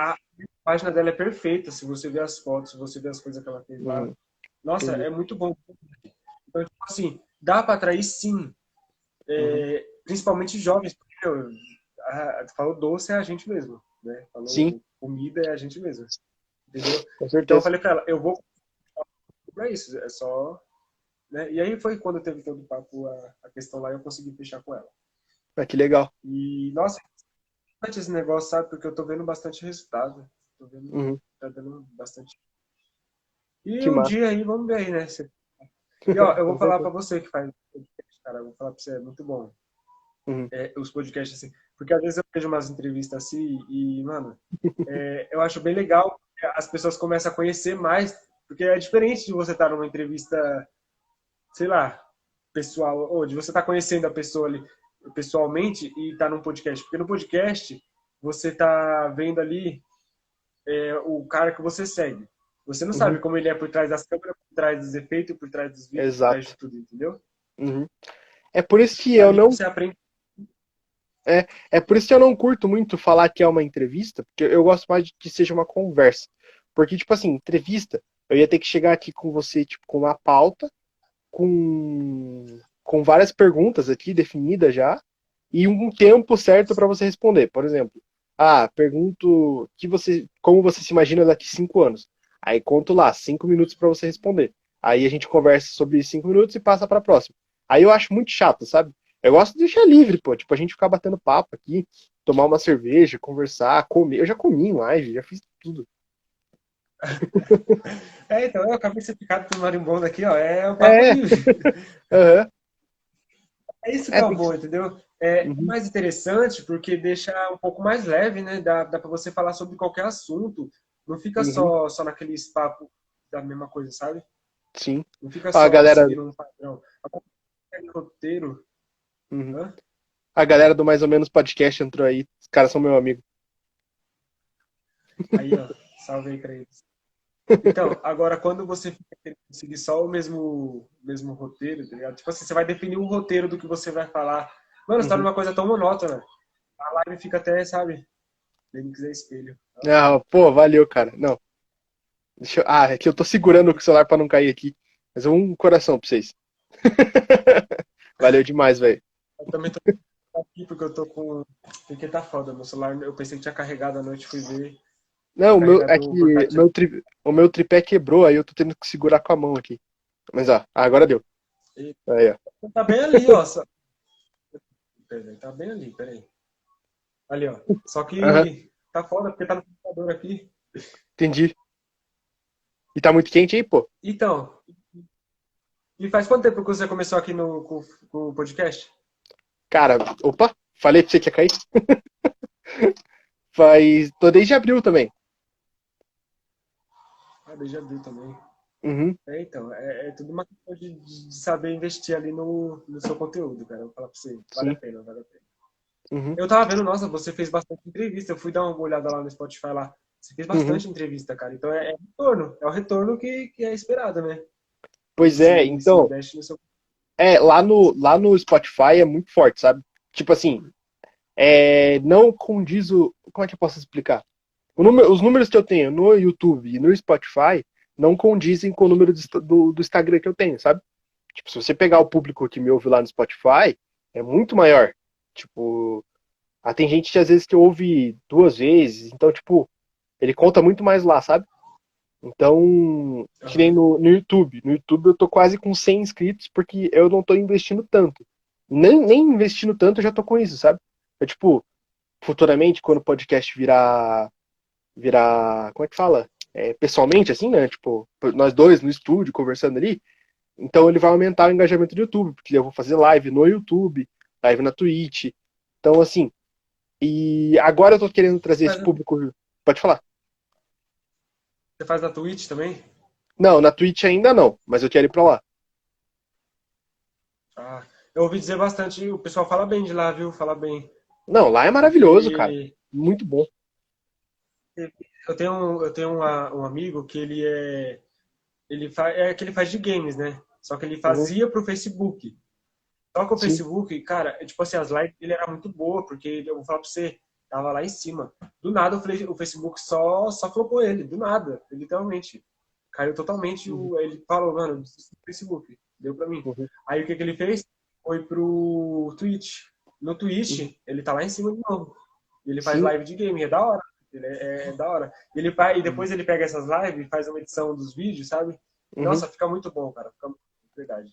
A página dela é perfeita, se você ver as fotos, se você ver as coisas que ela fez lá. uhum, Nossa, Entendi. é muito bom. Então, tipo assim, dá para atrair sim. É, Principalmente jovens, porque meu, a, falou doce é a gente mesmo, né? Falou Sim. comida é a gente mesmo. Entendeu? com Então eu falei para ela, eu vou para isso, é só. Né? E aí foi quando teve todo o papo, a, a questão lá, eu consegui fechar com ela. Ah, que legal. E, nossa, interessante esse negócio, sabe? Porque eu tô vendo bastante resultado. Tô vendo Uhum, tá dando bastante. E Que um massa. dia aí, vamos ver aí, né? E ó, eu vou falar pra você que faz podcast, cara, eu vou falar pra você, é muito bom. Uhum. É, os podcasts assim. Porque às vezes eu vejo umas entrevistas assim e, mano, é, eu acho bem legal as pessoas começam a conhecer mais, porque é diferente de você estar numa entrevista, sei lá, pessoal, ou de você estar conhecendo a pessoa ali pessoalmente e estar num podcast. Porque no podcast você tá vendo ali é, o cara que você segue. Você não Uhum. sabe como ele é por trás das câmeras, por trás dos efeitos, por trás dos vídeos, Exato. por trás de tudo, entendeu? uhum. É por isso que eu Ali não Você aprende. É por isso que eu não curto muito falar que é uma entrevista, porque eu gosto mais de que seja uma conversa. Porque, tipo assim, entrevista, eu ia ter que chegar aqui com você, tipo, com uma pauta, com, com várias perguntas aqui definidas já, e um tempo certo para você responder. Por exemplo, ah, pergunto que você, como você se imagina daqui cinco anos. Aí conto lá, cinco minutos para você responder. Aí a gente conversa sobre cinco minutos e passa para a próxima. Aí eu acho muito chato, sabe? Eu gosto de deixar livre, pô. Tipo, a gente ficar batendo papo aqui, tomar uma cerveja, conversar, comer. Eu já comi em live, já fiz tudo. É, então, eu acabei de ser picado por marimbondo aqui, ó. É o papo É. livre. Aham, É isso que É, é, que- bom, entendeu? É Uhum. mais interessante porque deixa um pouco mais leve, né? Dá, dá para você falar sobre qualquer assunto. Não fica Uhum. só, só naqueles papos da mesma coisa, sabe? sim. Não fica só galera- seguindo um padrão. Aquele roteiro. Uhum. A galera do Mais ou Menos Podcast entrou aí. Os caras são meu amigo. Aí, ó. Salve aí, Creitos. Então, agora quando você seguir só o mesmo, mesmo roteiro, tá ligado? Tipo assim, você vai definir o roteiro do que você vai falar. Mano, você tá Uhum. numa coisa tão monótona. A live fica até, sabe? Nem quiser espelho. Ah, pô, valeu, cara. Não. Deixa eu... Ah, é que eu tô segurando o celular pra não cair aqui. Mas um coração pra vocês. valeu demais, velho. Eu também tô aqui porque eu tô com. Porque tá foda, meu celular. Eu pensei que tinha carregado à noite, fui ver. Não, o meu, é que meu tri- o meu tripé quebrou, aí eu tô tendo que segurar com a mão aqui. Mas, ó, agora deu. Eita. Aí, ó. Tá bem ali, ó. Só... Peraí, tá bem ali, peraí. Ali, ó. Só que Aham. tá foda porque tá no computador aqui. Entendi. E tá muito quente aí, pô? Então. E faz quanto tempo que você começou aqui no com, com o podcast? Cara, opa, falei pra você que ia cair. Faz. Tô desde abril também. Ah, desde abril também. Uhum. É, então, é, é tudo uma questão de, de saber investir ali no, no seu conteúdo, cara. Eu vou falar pra você. Vale Sim. a pena, vale a pena. Uhum. Eu tava vendo, nossa, você fez bastante entrevista. Eu fui dar uma olhada lá no Spotify lá. Você fez bastante entrevista, cara. Então é, é retorno. É o retorno que, que é esperado, né? Pois é, Você- então. investe no seu- É, lá no, lá no Spotify é muito forte, sabe? Tipo assim, é, não condiz o. Como é que eu posso explicar? Número- os números que eu tenho no YouTube e no Spotify não condizem com o número do, do, do Instagram que eu tenho, sabe? Tipo, se você pegar o público que me ouve lá no Spotify, é muito maior. Tipo, ah, tem gente que às vezes que ouve duas vezes, então, tipo, ele conta muito mais lá, sabe? Então, que nem no, no YouTube. No YouTube eu tô quase com 100 inscritos porque eu não tô investindo tanto. Nem, nem investindo tanto eu já tô com isso, sabe? É tipo, futuramente, quando o podcast virar. Virar. como é que fala? É, pessoalmente, assim, né? Tipo, nós dois no estúdio conversando ali. Então ele vai aumentar o engajamento do YouTube, porque eu vou fazer live no YouTube, live na Twitch. Então, assim. E agora eu tô querendo trazer esse público. Pode falar. Você faz na Twitch também? Não, na Twitch ainda não, mas eu quero ir pra lá. Ah, eu ouvi dizer bastante. O pessoal fala bem de lá, viu? Fala bem. Não, lá é maravilhoso, E cara. Muito bom. Eu tenho, um- eu tenho uma- um amigo que ele é. Ele faz, é que ele faz de games, né? Só que ele fazia pro Facebook. Só que o Sim. Facebook, cara, é tipo assim, as lives dele era muito boa, porque eu vou falar pra você, tava lá em cima. Do nada o Facebook só, só flopou ele, do nada, literalmente. Caiu totalmente. O, ele falou, mano, Facebook. Deu pra mim. Uhum. Aí o que, que ele fez? Foi pro Twitch. No Twitch, ele tá lá em cima de novo. E ele faz Sim. live de game, é da hora. Ele é, é da hora. Ele e depois ele pega essas lives e faz uma edição dos vídeos, sabe? Uhum. Nossa, fica muito bom, cara. Fica verdade.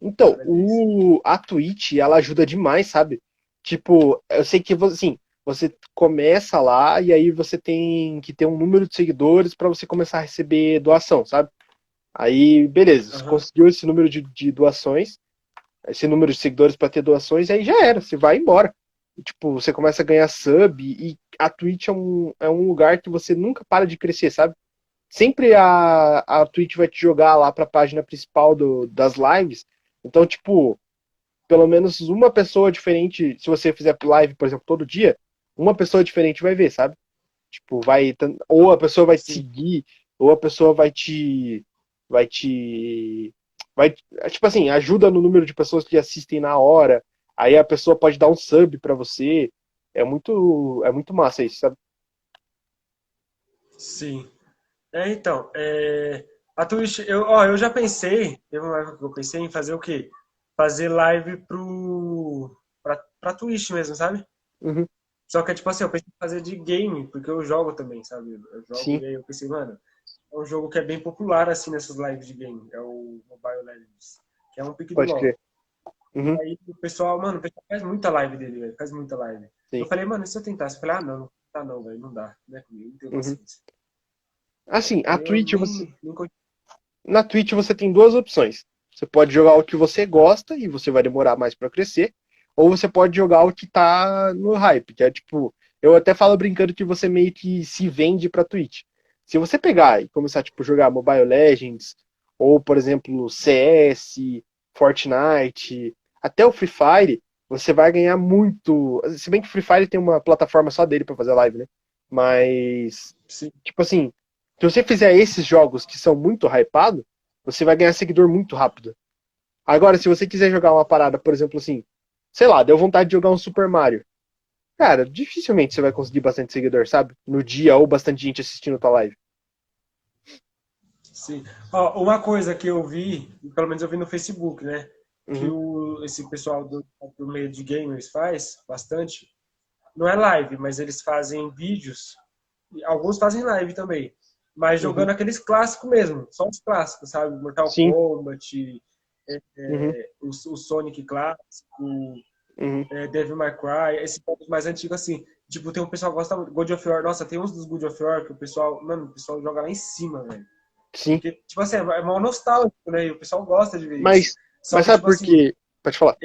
Então, o, a Twitch, ela ajuda demais, sabe? Tipo, eu sei que você, assim, você começa lá e aí você tem que ter um número de seguidores pra você começar a receber doação, sabe? Aí, beleza, você conseguiu esse número de, de doações, esse número de seguidores pra ter doações, aí já era, você vai embora. Tipo, você começa a ganhar sub e a Twitch é um, é um lugar que você nunca para de crescer, sabe? Sempre a, a Twitch vai te jogar lá pra página principal do, das lives. Então, tipo, pelo menos uma pessoa diferente, se você fizer live, por exemplo, todo dia, uma pessoa diferente vai ver, sabe? Tipo, vai. Ou a pessoa vai te seguir, ou a pessoa vai te. Vai te. Vai, tipo assim, ajuda no número de pessoas que assistem na hora. Aí a pessoa pode dar um sub pra você. É muito, é muito massa isso, sabe? Sim. É, então, é, a Twitch, eu, ó, eu já pensei, teve uma época que eu pensei em fazer o quê? Fazer live pro, pra, pra Twitch mesmo, sabe? Uhum. Só que, tipo assim, eu pensei em fazer de game, porque eu jogo também, sabe? Eu jogo Sim. e aí eu pensei, mano, é um jogo que é bem popular, assim, nessas lives de game. É o Mobile Legends, que é um pique do LoL. crer. Uhum. Aí o pessoal, mano, o pessoal faz muita live dele, velho, faz muita live. Sim. Eu falei, mano, e se eu tentasse? Eu falei, ah, não, não tá não, velho, não dá, não é comigo, não tenho Uhum. Assim, a Eu Twitch nem- você. continuo. Na Twitch você tem duas opções. Você pode jogar o que você gosta e você vai demorar mais pra crescer, ou você pode jogar o que tá no hype, que é tipo, eu até falo brincando que você meio que se vende pra Twitch. Se você pegar e começar tipo jogar Mobile Legends ou, por exemplo, CS, Fortnite, até o Free Fire, você vai ganhar muito. Se bem que o Free Fire tem uma plataforma só dele pra fazer live, né? Mas Sim. tipo assim, se você fizer esses jogos que são muito hypados, você vai ganhar seguidor muito rápido. Agora, se você quiser jogar uma parada, por exemplo, assim, sei lá, deu vontade de jogar um Super Mario. Cara, dificilmente você vai conseguir bastante seguidor, sabe? No dia ou bastante gente assistindo tua live. Sim. Ó, uma coisa que eu vi, pelo menos eu vi no Facebook, né? Que Uhum. o, esse pessoal do, do meio de gamers faz bastante. Não é live, mas eles fazem vídeos. Alguns fazem live também. Mas jogando aqueles clássicos mesmo. Só os clássicos, sabe? Mortal Uhum. Sim. Kombat, é, Uhum. o, o Sonic clássico, Uhum. é, Devil May Cry, esses jogos mais antigos assim. Tipo, tem um pessoal que gosta muito. God of War. Nossa, tem uns dos God of War que o pessoal. Mano, o pessoal joga lá em cima, velho. Sim. Porque, tipo assim, é mal nostálgico, né? E o pessoal gosta de ver isso. Mas, Só mas que, sabe tipo por assim, quê? Pode falar.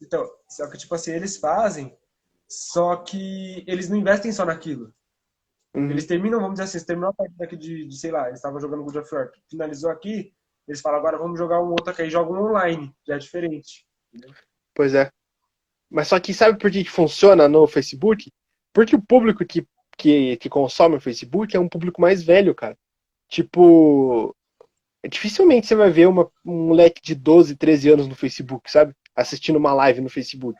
Então, só que, tipo assim, eles fazem Só que eles não investem só naquilo. Uhum. Eles terminam, vamos dizer assim, eles terminam a partida aqui de, de sei lá, eles estavam jogando God of War, finalizou aqui, eles falam, agora vamos jogar um outro aqui, aí jogam online, já é diferente. entendeu? Pois é. Mas só que sabe por que que funciona no Facebook? Porque o público que, que, que consome o Facebook é um público mais velho, cara. Tipo, dificilmente você vai ver uma, um moleque de 12, 13 anos no Facebook, sabe? Assistindo uma live no Facebook.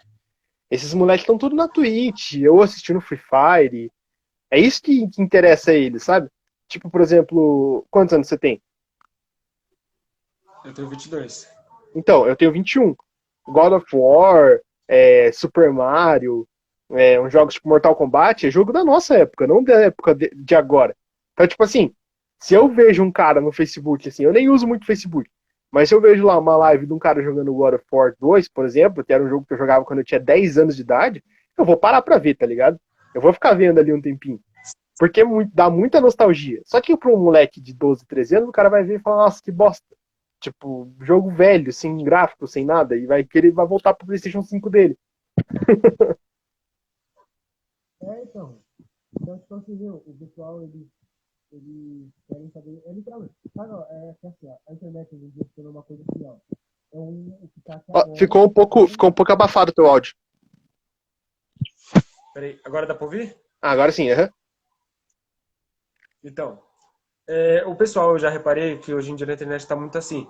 Esses moleques estão tudo na Twitch, ou assistindo Free Fire. É isso que, que interessa a eles, sabe? Tipo, por exemplo, quantos anos você tem? Eu tenho 22. Então, eu tenho 21. God of War, é, Super Mario, é, uns jogos tipo Mortal Kombat, é jogo da nossa época, não da época de, de agora. Então, tipo assim, se eu vejo um cara no Facebook, assim, eu nem uso muito Facebook, mas se eu vejo lá uma live de um cara jogando God of War 2, por exemplo, que era um jogo que eu jogava quando eu tinha 10 anos de idade, eu vou parar pra ver, tá ligado? Eu vou ficar vendo ali um tempinho. Porque é dá muita nostalgia. Só que pra um moleque de 12, 13 anos, o cara vai ver e falar, nossa, que bosta. Tipo, jogo velho, sem gráfico, sem nada, e vai querer vai voltar pro PlayStation 5 dele. É, então. Então, tipo assim, o pessoal, eles, eles querem saber, é literalmente. Ah, não, é que assim, ó, a internet hoje em dia tornou uma coisa assim, ó. É um, tá Ó, ficou um pouco, ficou um pouco abafado o teu áudio. Peraí, agora dá pra ouvir? Ah, agora sim, aham. Então, é, o pessoal, eu já reparei que hoje em dia na internet tá muito assim.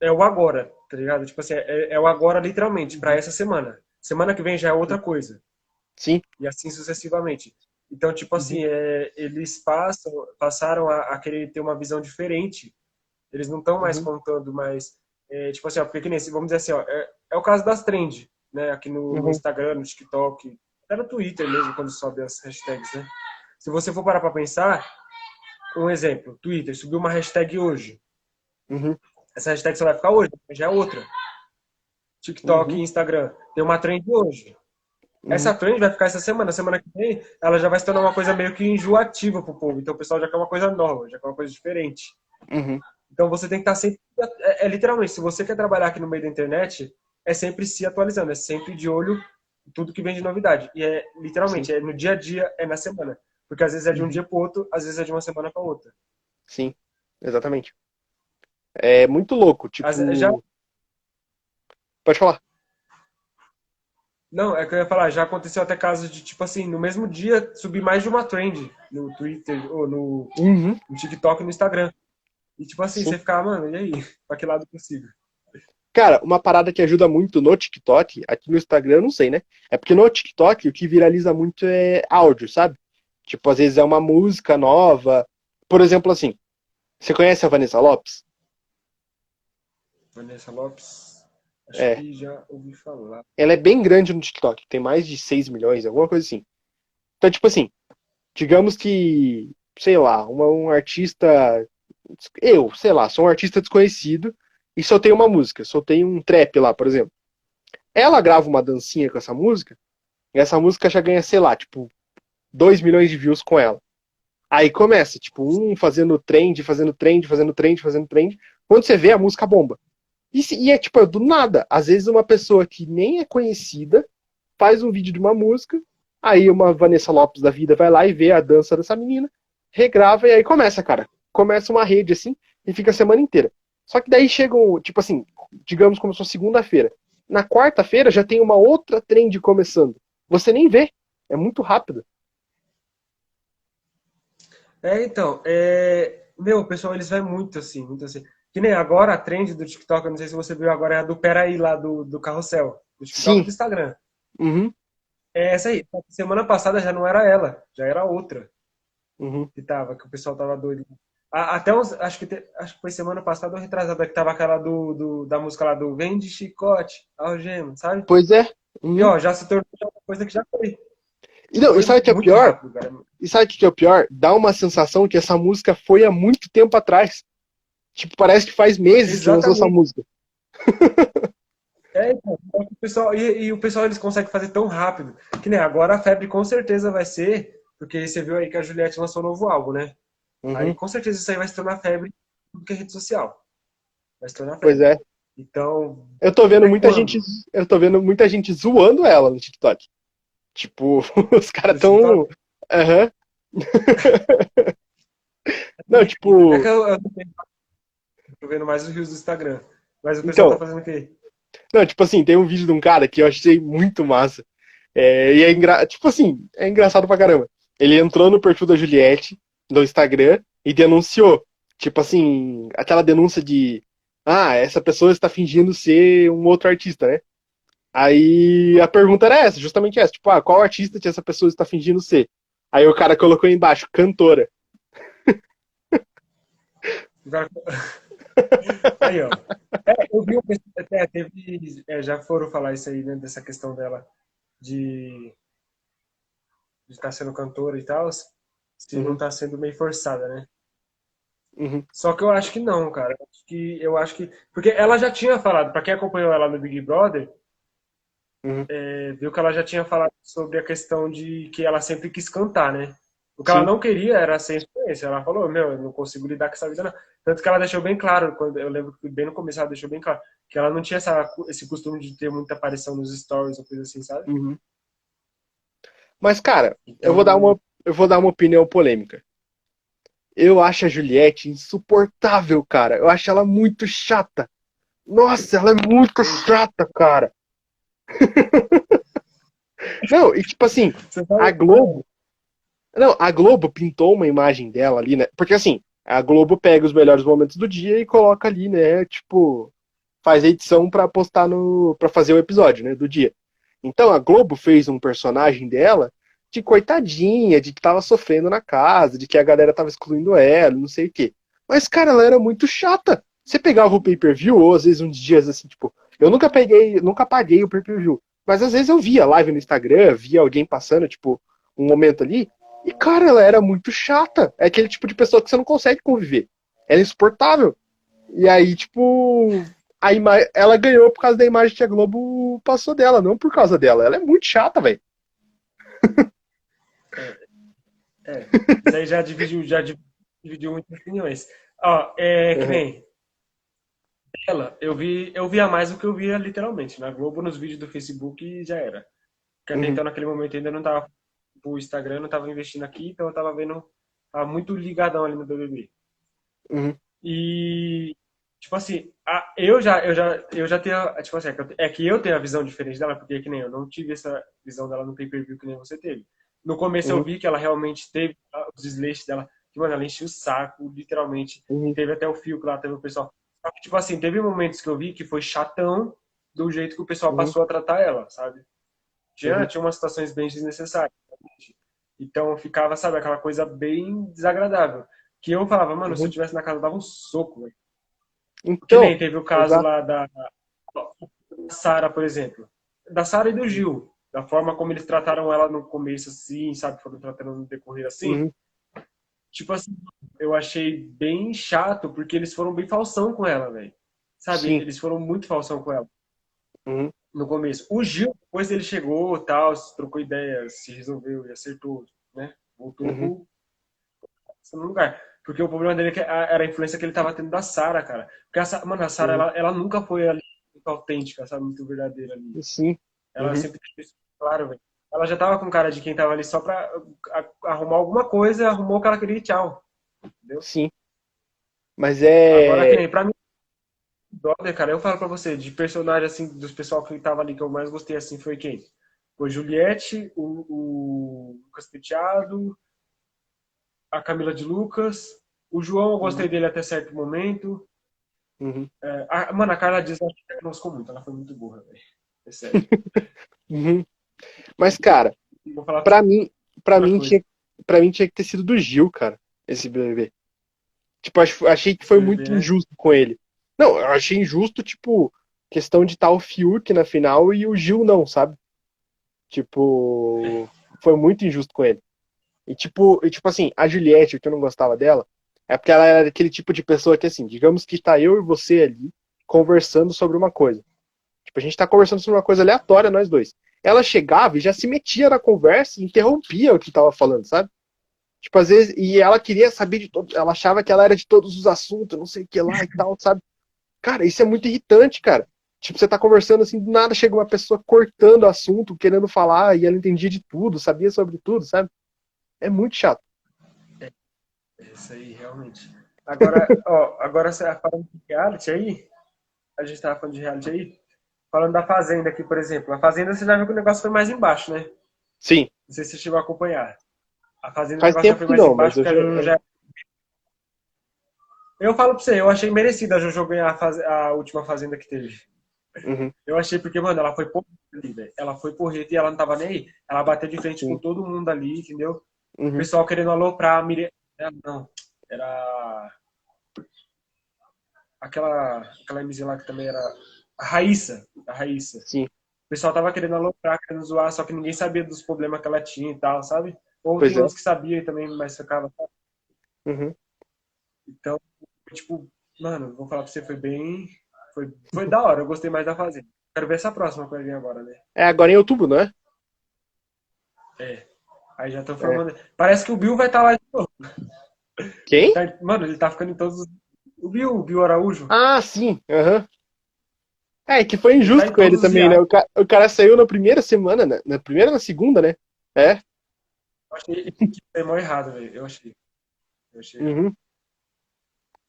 É o agora, tá ligado? Tipo assim, é, é o agora literalmente, pra essa semana. Semana que vem já é outra coisa. Sim. E assim sucessivamente. Então, tipo assim, é, eles passam, passaram a, a querer ter uma visão diferente. Eles não estão mais Uhum. contando mais. é, tipo assim, ó, porque que nem, vamos dizer assim, ó, é, é o caso das trends, né? Aqui no, no Uhum. Instagram, no TikTok, até no Twitter mesmo, quando sobe as hashtags, né? Se você for parar pra pensar, um exemplo, Twitter, subiu uma hashtag hoje. Uhum. Essa hashtag só vai ficar hoje, já é outra. TikTok Uhum. e Instagram, tem uma trend hoje. Uhum. Essa trend vai ficar essa semana. Semana que vem, ela já vai se tornar uma coisa meio que enjoativa pro povo. Então o pessoal já quer uma coisa nova, já quer uma coisa diferente. Uhum. Então você tem que estar sempre. É, é literalmente, se você quer trabalhar aqui no meio da internet, é sempre se atualizando, é sempre de olho em tudo que vem de novidade. E é literalmente, é no dia a dia, é na semana. Porque às vezes é de um Uhum. dia pro outro, às vezes é de uma semana pra outra. Sim, exatamente. É muito louco, tipo. Já- Pode falar. Não, é que eu ia falar, já aconteceu até casos de, tipo assim, no mesmo dia subir mais de uma trend no Twitter ou no, Uhum. no TikTok e no Instagram. E tipo assim, Sim. você ficar, mano, e aí? Pra que lado consigo? Cara, uma parada que ajuda muito no TikTok, aqui no Instagram eu não sei, né? É porque no TikTok o que viraliza muito é áudio, sabe? Tipo, às vezes é uma música nova. Por exemplo, assim, você conhece a Vanessa Lopes? Vanessa Lopes, acho É. que já ouvi falar. Ela é bem grande no TikTok, tem mais de 6 milhões, alguma coisa assim. Então, tipo assim, digamos que, sei lá, uma- um artista. Eu, sei lá, sou um artista desconhecido e soltei uma música, soltei um trap lá, por exemplo. Ela grava uma dancinha com essa música, e essa música já ganha, sei lá, tipo, 2 milhões de views com ela. Aí começa, tipo, um fazendo trend, fazendo trend, fazendo trend, fazendo trend. Quando você vê, a música bomba. E, e é tipo, do nada. Às vezes uma pessoa que nem é conhecida faz um vídeo de uma música, aí uma Vanessa Lopes da vida vai lá e vê a dança dessa menina, regrava e aí começa, cara. Começa uma rede assim e fica a semana inteira. Só que daí chegam, tipo assim, digamos como se fosse segunda-feira. Na quarta-feira já tem uma outra trend começando. Você nem vê. É muito rápido. É, então, é... meu, o pessoal, eles vai muito assim, muito assim. Que nem agora a trend do TikTok, eu não sei se você viu agora, é a do Peraí lá do, do Carrossel. Do TikTok Sim. e do Instagram. Uhum, É essa aí. Semana passada já não era ela, já era outra uhum. que tava, que o pessoal tava doido. Até uns, acho que, te- acho que foi semana passada ou retrasada que tava aquela do, do- da música lá do Vende Chicote, Algema, sabe? Pois é. Uhum. E ó, já se tornou uma coisa que já foi. E não, e sabe o que é pior? rápido. E sabe o que que é o pior? Dá uma sensação que essa música foi há muito tempo atrás. Tipo, parece que faz meses que lançou essa Exatamente. música. É, então, o pessoal, e, e o pessoal eles conseguem fazer tão rápido. Que nem agora a febre com certeza vai ser, porque você viu aí que a Juliette lançou um novo álbum, né? Aí Uhum. com certeza isso aí vai se tornar febre do que rede social. Vai se tornar febre. Pois é. Então, Eu tô vendo muita quando? gente. Eu tô vendo muita gente zoando ela no TikTok. Tipo, os caras tão. Aham. Não, tipo. É que eu, eu tô vendo mais os rios do Instagram. Mas o pessoal Então. tá fazendo o quê? Não, tipo assim, tem um vídeo de um cara que eu achei muito massa. É, e é engra... tipo assim, é engraçado pra caramba. Ele entrou no perfil da Juliette no Instagram e denunciou. Tipo assim, aquela denúncia de ah, essa pessoa está fingindo ser um outro artista, né? Aí a pergunta era essa, justamente essa, tipo, ah, qual artista que essa pessoa está fingindo ser? Aí o cara colocou embaixo, cantora. Aí, ó. É, eu vi até teve, é, já foram falar isso aí, né, dessa questão dela de de estar sendo cantora e tal, se Uhum. não tá sendo meio forçada, né? Uhum, Só que eu acho que não, cara. Eu acho que eu acho que porque ela já tinha falado, pra quem acompanhou ela no Big Brother, Uhum. é, viu que ela já tinha falado sobre a questão de que ela sempre quis cantar, né? O que Sim. ela não queria era ser influência. Ela falou, meu, eu não consigo lidar com essa vida, não. Tanto que ela deixou bem claro, quando eu lembro que bem no começo ela deixou bem claro, que ela não tinha essa, esse costume de ter muita aparição nos stories ou coisa assim, sabe? uhum. Mas, cara, Então, Eu vou dar uma, eu vou dar uma opinião polêmica. Eu acho a Juliette insuportável, cara. Eu acho ela muito chata. Nossa, ela é muito chata, cara. Não, e tipo assim, a Globo. Não, a Globo pintou uma imagem dela ali, né? Porque assim, a Globo pega os melhores momentos do dia e coloca ali, né? Tipo, faz a edição pra postar no. para fazer o episódio, né? Do dia. Então a Globo fez um personagem dela de coitadinha, de que tava sofrendo na casa, de que a galera tava excluindo ela, não sei o quê. Mas, cara, ela era muito chata. Você pegava o pay-per-view, ou às vezes uns dias assim, tipo, eu nunca peguei, nunca paguei o pay-per-view. Mas às vezes eu via live no Instagram, via alguém passando, tipo, um momento ali, e, cara, ela era muito chata. É aquele tipo de pessoa que você não consegue conviver. Ela é insuportável. E aí, tipo, a ima- ela ganhou por causa da imagem que a Globo passou dela, não por causa dela. Ela é muito chata, velho. É, isso aí já dividiu, já dividiu muitas opiniões. Ó, é que Uhum. ela, eu vi, eu via mais do que eu via literalmente. Na Globo, nos vídeos do Facebook já era. Porque até Uhum. então, naquele momento, ainda não tava o Instagram, não tava investindo aqui, então eu tava vendo, tava muito ligadão ali no BBB. Uhum. E, tipo assim, a- eu já, eu já, eu já tenho, tipo assim, é que eu- é que eu tenho a visão diferente dela, porque é que nem eu não tive essa visão dela no pay-per-view que nem você teve. No começo eu Uhum. vi que ela realmente teve os desleixos dela, que, mano, ela enchia o saco, literalmente. Uhum. Teve até o fio que lá teve o pessoal. Só que, tipo assim, teve momentos que eu vi que foi chatão do jeito que o pessoal Uhum. passou a tratar ela, sabe? Tinha, Uhum. tinha umas situações bem desnecessárias. Então ficava, sabe, aquela coisa bem desagradável. Que eu falava, mano, se eu Uhum. estivesse na casa, eu dava um soco, velho. Que Então, nem teve o caso exato. lá da, da Sara, por exemplo. Da Sara e do Gil. Da forma como eles trataram ela no começo, assim, sabe? Foram tratando no decorrer assim. Uhum. Tipo assim, eu achei bem chato, porque eles foram bem falsão com ela, velho. Sabe? Sim. Eles foram muito falsão com ela Uhum. no começo. O Gil, depois ele chegou, tal, se trocou ideias, se resolveu e acertou, né? Voltou Uhum. no lugar. Porque o problema dele é era a influência que ele tava tendo da Sara, cara. Porque a mano, a Sara, Uhum. ela, ela nunca foi ali muito autêntica, sabe? Muito verdadeira ali. Sim. Ela Uhum. sempre deixou isso claro, velho. Ela já tava com cara de quem tava ali só pra arrumar alguma coisa, arrumou o que ela queria e tchau. Sim. Mas é. Agora, que nem pra mim, brother, cara, eu falo pra você, de personagem, assim, dos pessoal que tava ali, que eu mais gostei, assim, foi quem? Foi Juliette, o, o Lucas Penteado, a Camila de Lucas, o João, eu gostei dele até certo momento. Uhum. É, a- mano, a Carla Dias, acho que ela não ficou muito, ela foi muito burra, velho. É sério. Uhum. Mas, cara, pra mim, pra mim, coisa. tinha, pra mim tinha que ter sido do Gil, cara, esse BBB. Tipo, ach- achei que foi BBB, muito né? injusto com ele. Não, eu achei injusto, tipo, questão de estar o Fiuk na final e o Gil não, sabe? Tipo, foi muito injusto com ele. E tipo, e, tipo assim, a Juliette, o que eu não gostava dela, é porque ela era aquele tipo de pessoa que, assim, digamos que tá eu e você ali conversando sobre uma coisa. Tipo, a gente tá conversando sobre uma coisa aleatória, nós dois. Ela chegava e já se metia na conversa e interrompia o que tava falando, sabe? Tipo, às vezes, e ela queria saber de todos, ela achava que ela era de todos os assuntos, não sei o que lá e tal, sabe? Cara, isso é muito irritante, cara. Tipo, você tá conversando assim, do nada chega uma pessoa cortando o assunto, querendo falar, e ela entendia de tudo, sabia sobre tudo, sabe? É muito chato. Isso aí, realmente. Agora, ó, agora você falando de reality aí, a gente tava falando de reality aí, falando da Fazenda aqui, por exemplo. A Fazenda, você já viu que o negócio foi mais embaixo, né? Sim. Não sei se você chegou a acompanhar. A Fazenda Faz o negócio tempo foi que mais não, embaixo, porque eu já... Eu falo pra você, eu achei merecida a Jojo ganhar a, faz- a última Fazenda que teve. Uhum. Eu achei porque, mano, ela foi porreta ali, velho. Ela foi porreta e ela não tava nem aí. Ela bateu de frente Sim. com todo mundo ali, entendeu? O Uhum. pessoal querendo aloprar a Miriam. é, Não, era. Aquela. Aquela MC lá que também era. A Raíssa. A Raíssa. Sim. O pessoal tava querendo aloprar, querendo zoar, só que ninguém sabia dos problemas que ela tinha e tal, sabe? Ou Pois tinha é. uns que sabiam e também, mas ficava. Uhum. Então, tipo, mano, vou falar pra você, foi bem. Foi, foi da hora, eu gostei mais da fazenda. Quero ver essa próxima que vai vir agora, né? É agora em outubro, não é? É. Aí já estão formando. Parece que o Bill vai estar lá de novo. Quem? Tá- Mano, ele tá ficando em todos os. O Bill, o Bill Araújo. Ah, sim. Aham. É, que foi injusto Tá com ele também, né? O cara, o cara saiu na primeira semana, né? Na primeira ou na segunda, né? É. Eu achei que foi mal errado, velho. Eu achei. Eu achei. Uhum.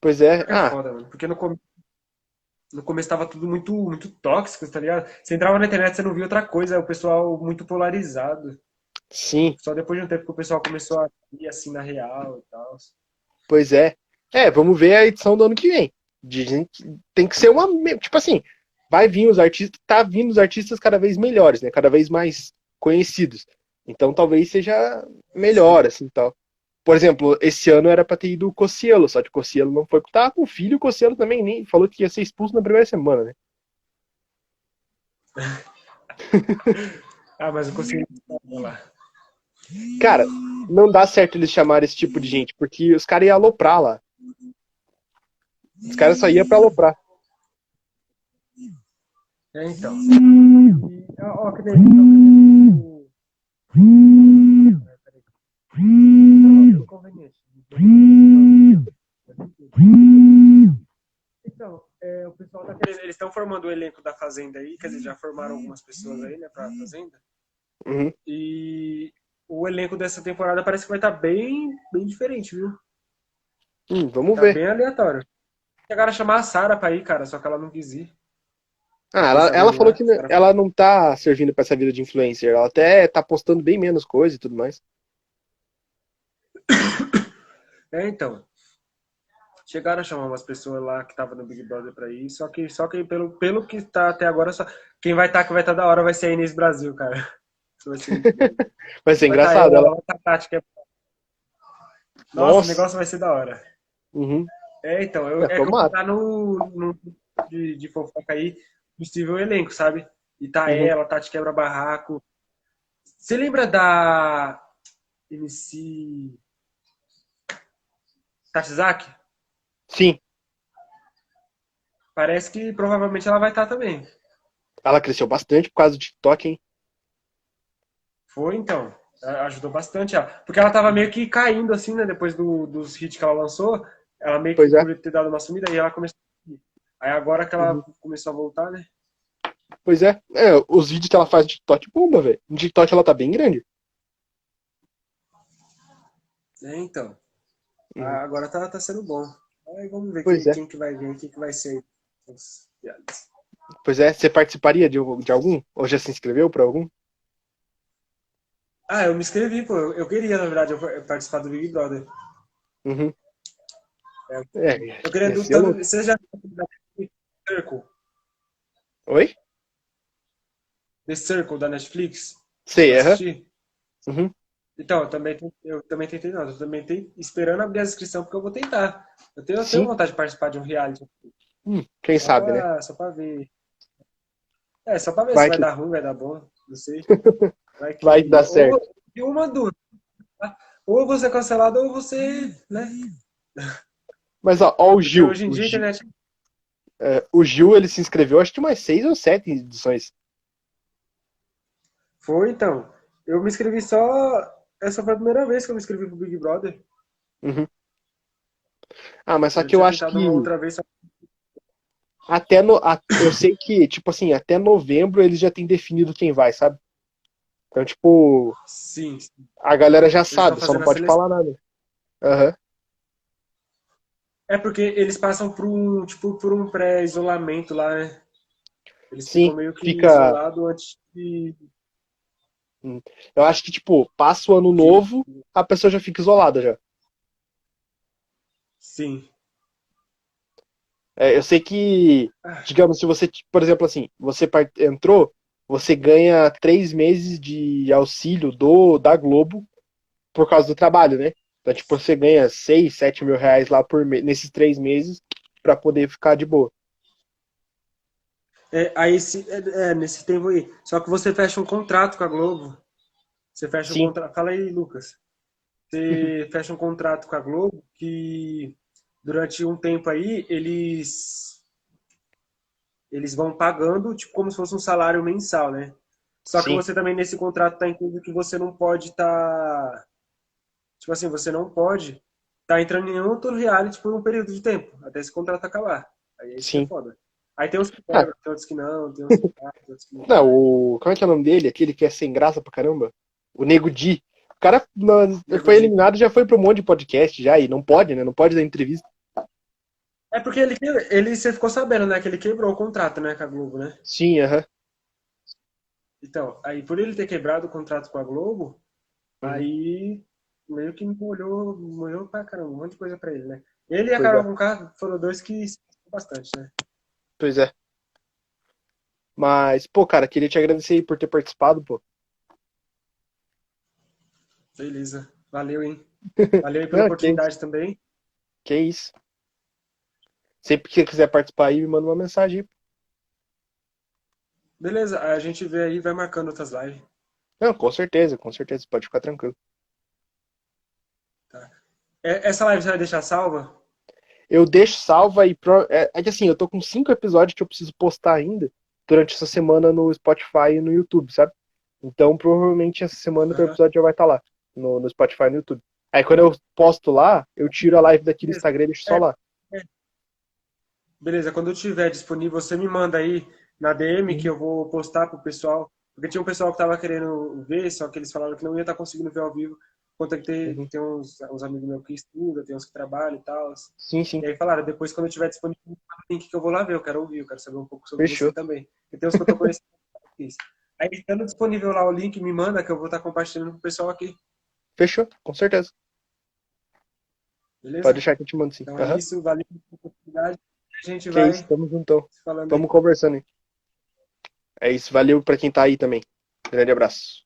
Pois é. É Ah, foda, mano. Porque no começo. No começo tava tudo muito, muito tóxico, tá ligado? Você entrava na internet, você não via outra coisa, o pessoal muito polarizado. sim. Só depois de um tempo que o pessoal começou a ir assim na real e tal. Pois é. É, vamos ver a edição do ano que vem. Dizem que tem que ser uma. Tipo assim, vai vir os artistas, tá vindo os artistas cada vez melhores, né? Cada vez mais conhecidos. Então talvez seja melhor, assim tal. Por exemplo, esse ano era pra ter ido o Cossielo, só que o Cossielo não foi porque tava com o filho, o Cossielo também nem falou que ia ser expulso na primeira semana, né? Ah, mas eu consegui. lá. Cara, não dá certo eles chamarem esse tipo de gente, porque os caras iam aloprar lá. Os caras só iam pra aloprar. É, então. E, ó, que nem então. Então, é, o pessoal tá querendo. Eles estão formando o elenco da Fazenda aí, quer dizer, já formaram algumas pessoas aí, né, pra Fazenda. Uhum. E o elenco dessa temporada parece que vai estar bem, bem diferente, viu? Hum, vamos Tá ver. bem aleatório. Chegaram a chamar a Sara pra ir, cara, só que ela não quis ir. Ah, ela, ela falou que ela não tá servindo pra essa vida de influencer. Ela até tá postando bem menos coisa e tudo mais. É, então. Chegaram a chamar umas pessoas lá que estavam no Big Brother pra ir, só que, só que pelo, pelo que tá até agora, só, quem vai estar que vai estar da hora vai ser a Inês Brasil, cara. Vai ser. Vai ser Vai engraçado. tá Ela... ela, tá Tática. Nossa, Nossa. o negócio vai ser da hora. Uhum. É, então, eu, É, é vou tá no, no de, de fofoca aí, possível elenco, sabe? E tá Uhum. ela, Tati Quebra-Barraco. Você lembra da MC Tatsizaki? Sim, Parece que provavelmente ela vai estar também. ela cresceu bastante por causa do TikTok, hein? Foi, então. Ajudou bastante ela. Porque ela tava meio que caindo, assim, né? Depois do- dos hits que ela lançou. Ela meio que Pois é. por ter dado uma sumida e ela começou a... Aí agora que ela Uhum. começou a voltar, né? Pois é. É, os vídeos que ela faz no TikTok, bomba, velho. No TikTok ela tá bem grande. É, então. Uhum. Ah, agora tá, tá sendo bom. Aí vamos ver quem, é. quem que vai vir, quem que vai ser. Pois é, você participaria de, de algum? Ou já se inscreveu pra algum? Ah, eu me inscrevi, pô. Eu, eu queria, na verdade, eu participar do Big Brother. Uhum. É. É, Eu queria ia do ser louco. Você já Circle? Oi? The Circle da Netflix? Sei, aham. Assisti? Uhum. Então, eu também, eu também tentei, não. Eu também tenho esperando abrir a inscrição, porque eu vou tentar. Eu tenho, eu tenho vontade de participar de um reality. Hum, quem Só sabe, né? pra- Só pra ver. É, só pra ver Vai se vai que- dar ruim, vai dar bom. Não sei. Vai que, Vai dar ou- certo. E uma dúvida. Ou você é cancelado ou você, né? Mas ó, ó o Gil. Hoje em dia Gil, internet. é, o Gil, ele se inscreveu, acho que umas seis ou sete edições. Foi, então. Eu me inscrevi só. Essa foi a primeira vez que eu me inscrevi pro Big Brother. Ah, mas só que eu acho que. outra vez, só- Até no, a- eu sei que, tipo assim, até novembro eles já têm definido quem vai, sabe? Então, tipo, Sim, sim. a galera já estão sabe, só não pode seleção. falar nada. Aham. É porque eles passam por um, tipo, por um pré-isolamento lá, né? Eles Sim, ficam meio que fica- isolados antes de. Eu acho que, tipo, passa o ano novo, a pessoa já fica isolada já. Sim. É, eu sei que, digamos, se você, por exemplo, assim, você entrou, você ganha três meses de auxílio do da Globo por causa do trabalho, né? Então, tipo, você ganha seis, sete mil reais lá por mês, nesses três meses pra poder ficar de boa. É, aí, se, é, é, nesse tempo aí. Só que você fecha um contrato com a Globo. Você fecha Sim. um contrato. Fala aí, Lucas. Você fecha um contrato com a Globo que durante um tempo aí eles eles vão pagando tipo como se fosse um salário mensal, né? Só que Sim. você também nesse contrato tá incluído que você não pode estar tipo assim, você não pode estar entrando em nenhum outro reality por um período de tempo, até esse contrato acabar. Aí isso que Sim. é foda. Aí tem uns que pegam, tem outros que não, tem uns que tem outros que não. Não, o. Como é que é o nome dele? Aquele que é sem graça pra caramba? O Nego Di. O cara não, Nego foi eliminado já foi pra um monte de podcast já, e não pode, né? Não pode dar entrevista. É porque ele, ele, você ficou sabendo, né, que ele quebrou o contrato, né, com a Globo, né? Sim, aham. Então, aí por ele ter quebrado o contrato com a Globo, Uhum. aí meio que molhou, molhou pra caramba, um monte de coisa pra ele, né? Ele e a Carol é. Conká foram dois que se bastante, né? Pois é. Mas, pô, cara, queria te agradecer aí por ter participado, pô. Beleza. Valeu, hein? Valeu aí pela Ah, oportunidade também. Que isso. Sempre que você quiser participar aí, me manda uma mensagem aí. Beleza, a gente vê aí e vai marcando outras lives. Não, com certeza, com certeza. Pode ficar tranquilo. É- Essa live você vai deixar salva? Eu deixo salva e. Pro... É, é que assim, eu tô com cinco episódios que eu preciso postar ainda durante essa semana no Spotify e no YouTube, sabe? Então, provavelmente essa semana o teu Aham. episódio já vai estar lá, no, no Spotify e no YouTube. Aí quando eu posto lá, eu tiro a live daqui do Beleza. Instagram e deixo só É. lá. Beleza, quando eu tiver disponível, você me manda aí na DM que eu vou postar pro pessoal. Porque tinha um pessoal que tava querendo ver, só que eles falaram que não ia estar conseguindo ver ao vivo. Contactei, Uhum. tem uns, uns amigos meus que estudam, tem uns que trabalham e tal. Sim, sim. E aí falaram, depois quando eu tiver disponível, link que eu vou lá ver, eu quero ouvir, eu quero saber um pouco sobre Fechou. você também. E tem uns que eu tô conhecendo. Isso. Aí estando disponível lá o link, me manda que eu vou estar compartilhando com o pessoal aqui. Fechou, com certeza. Beleza? Pode deixar que eu te mando sim. Então Aham. é isso, valeu pela oportunidade. A gente Que vai isso, tamo juntão. Tamo conversando aí. É isso, valeu pra quem tá aí também. Grande abraço.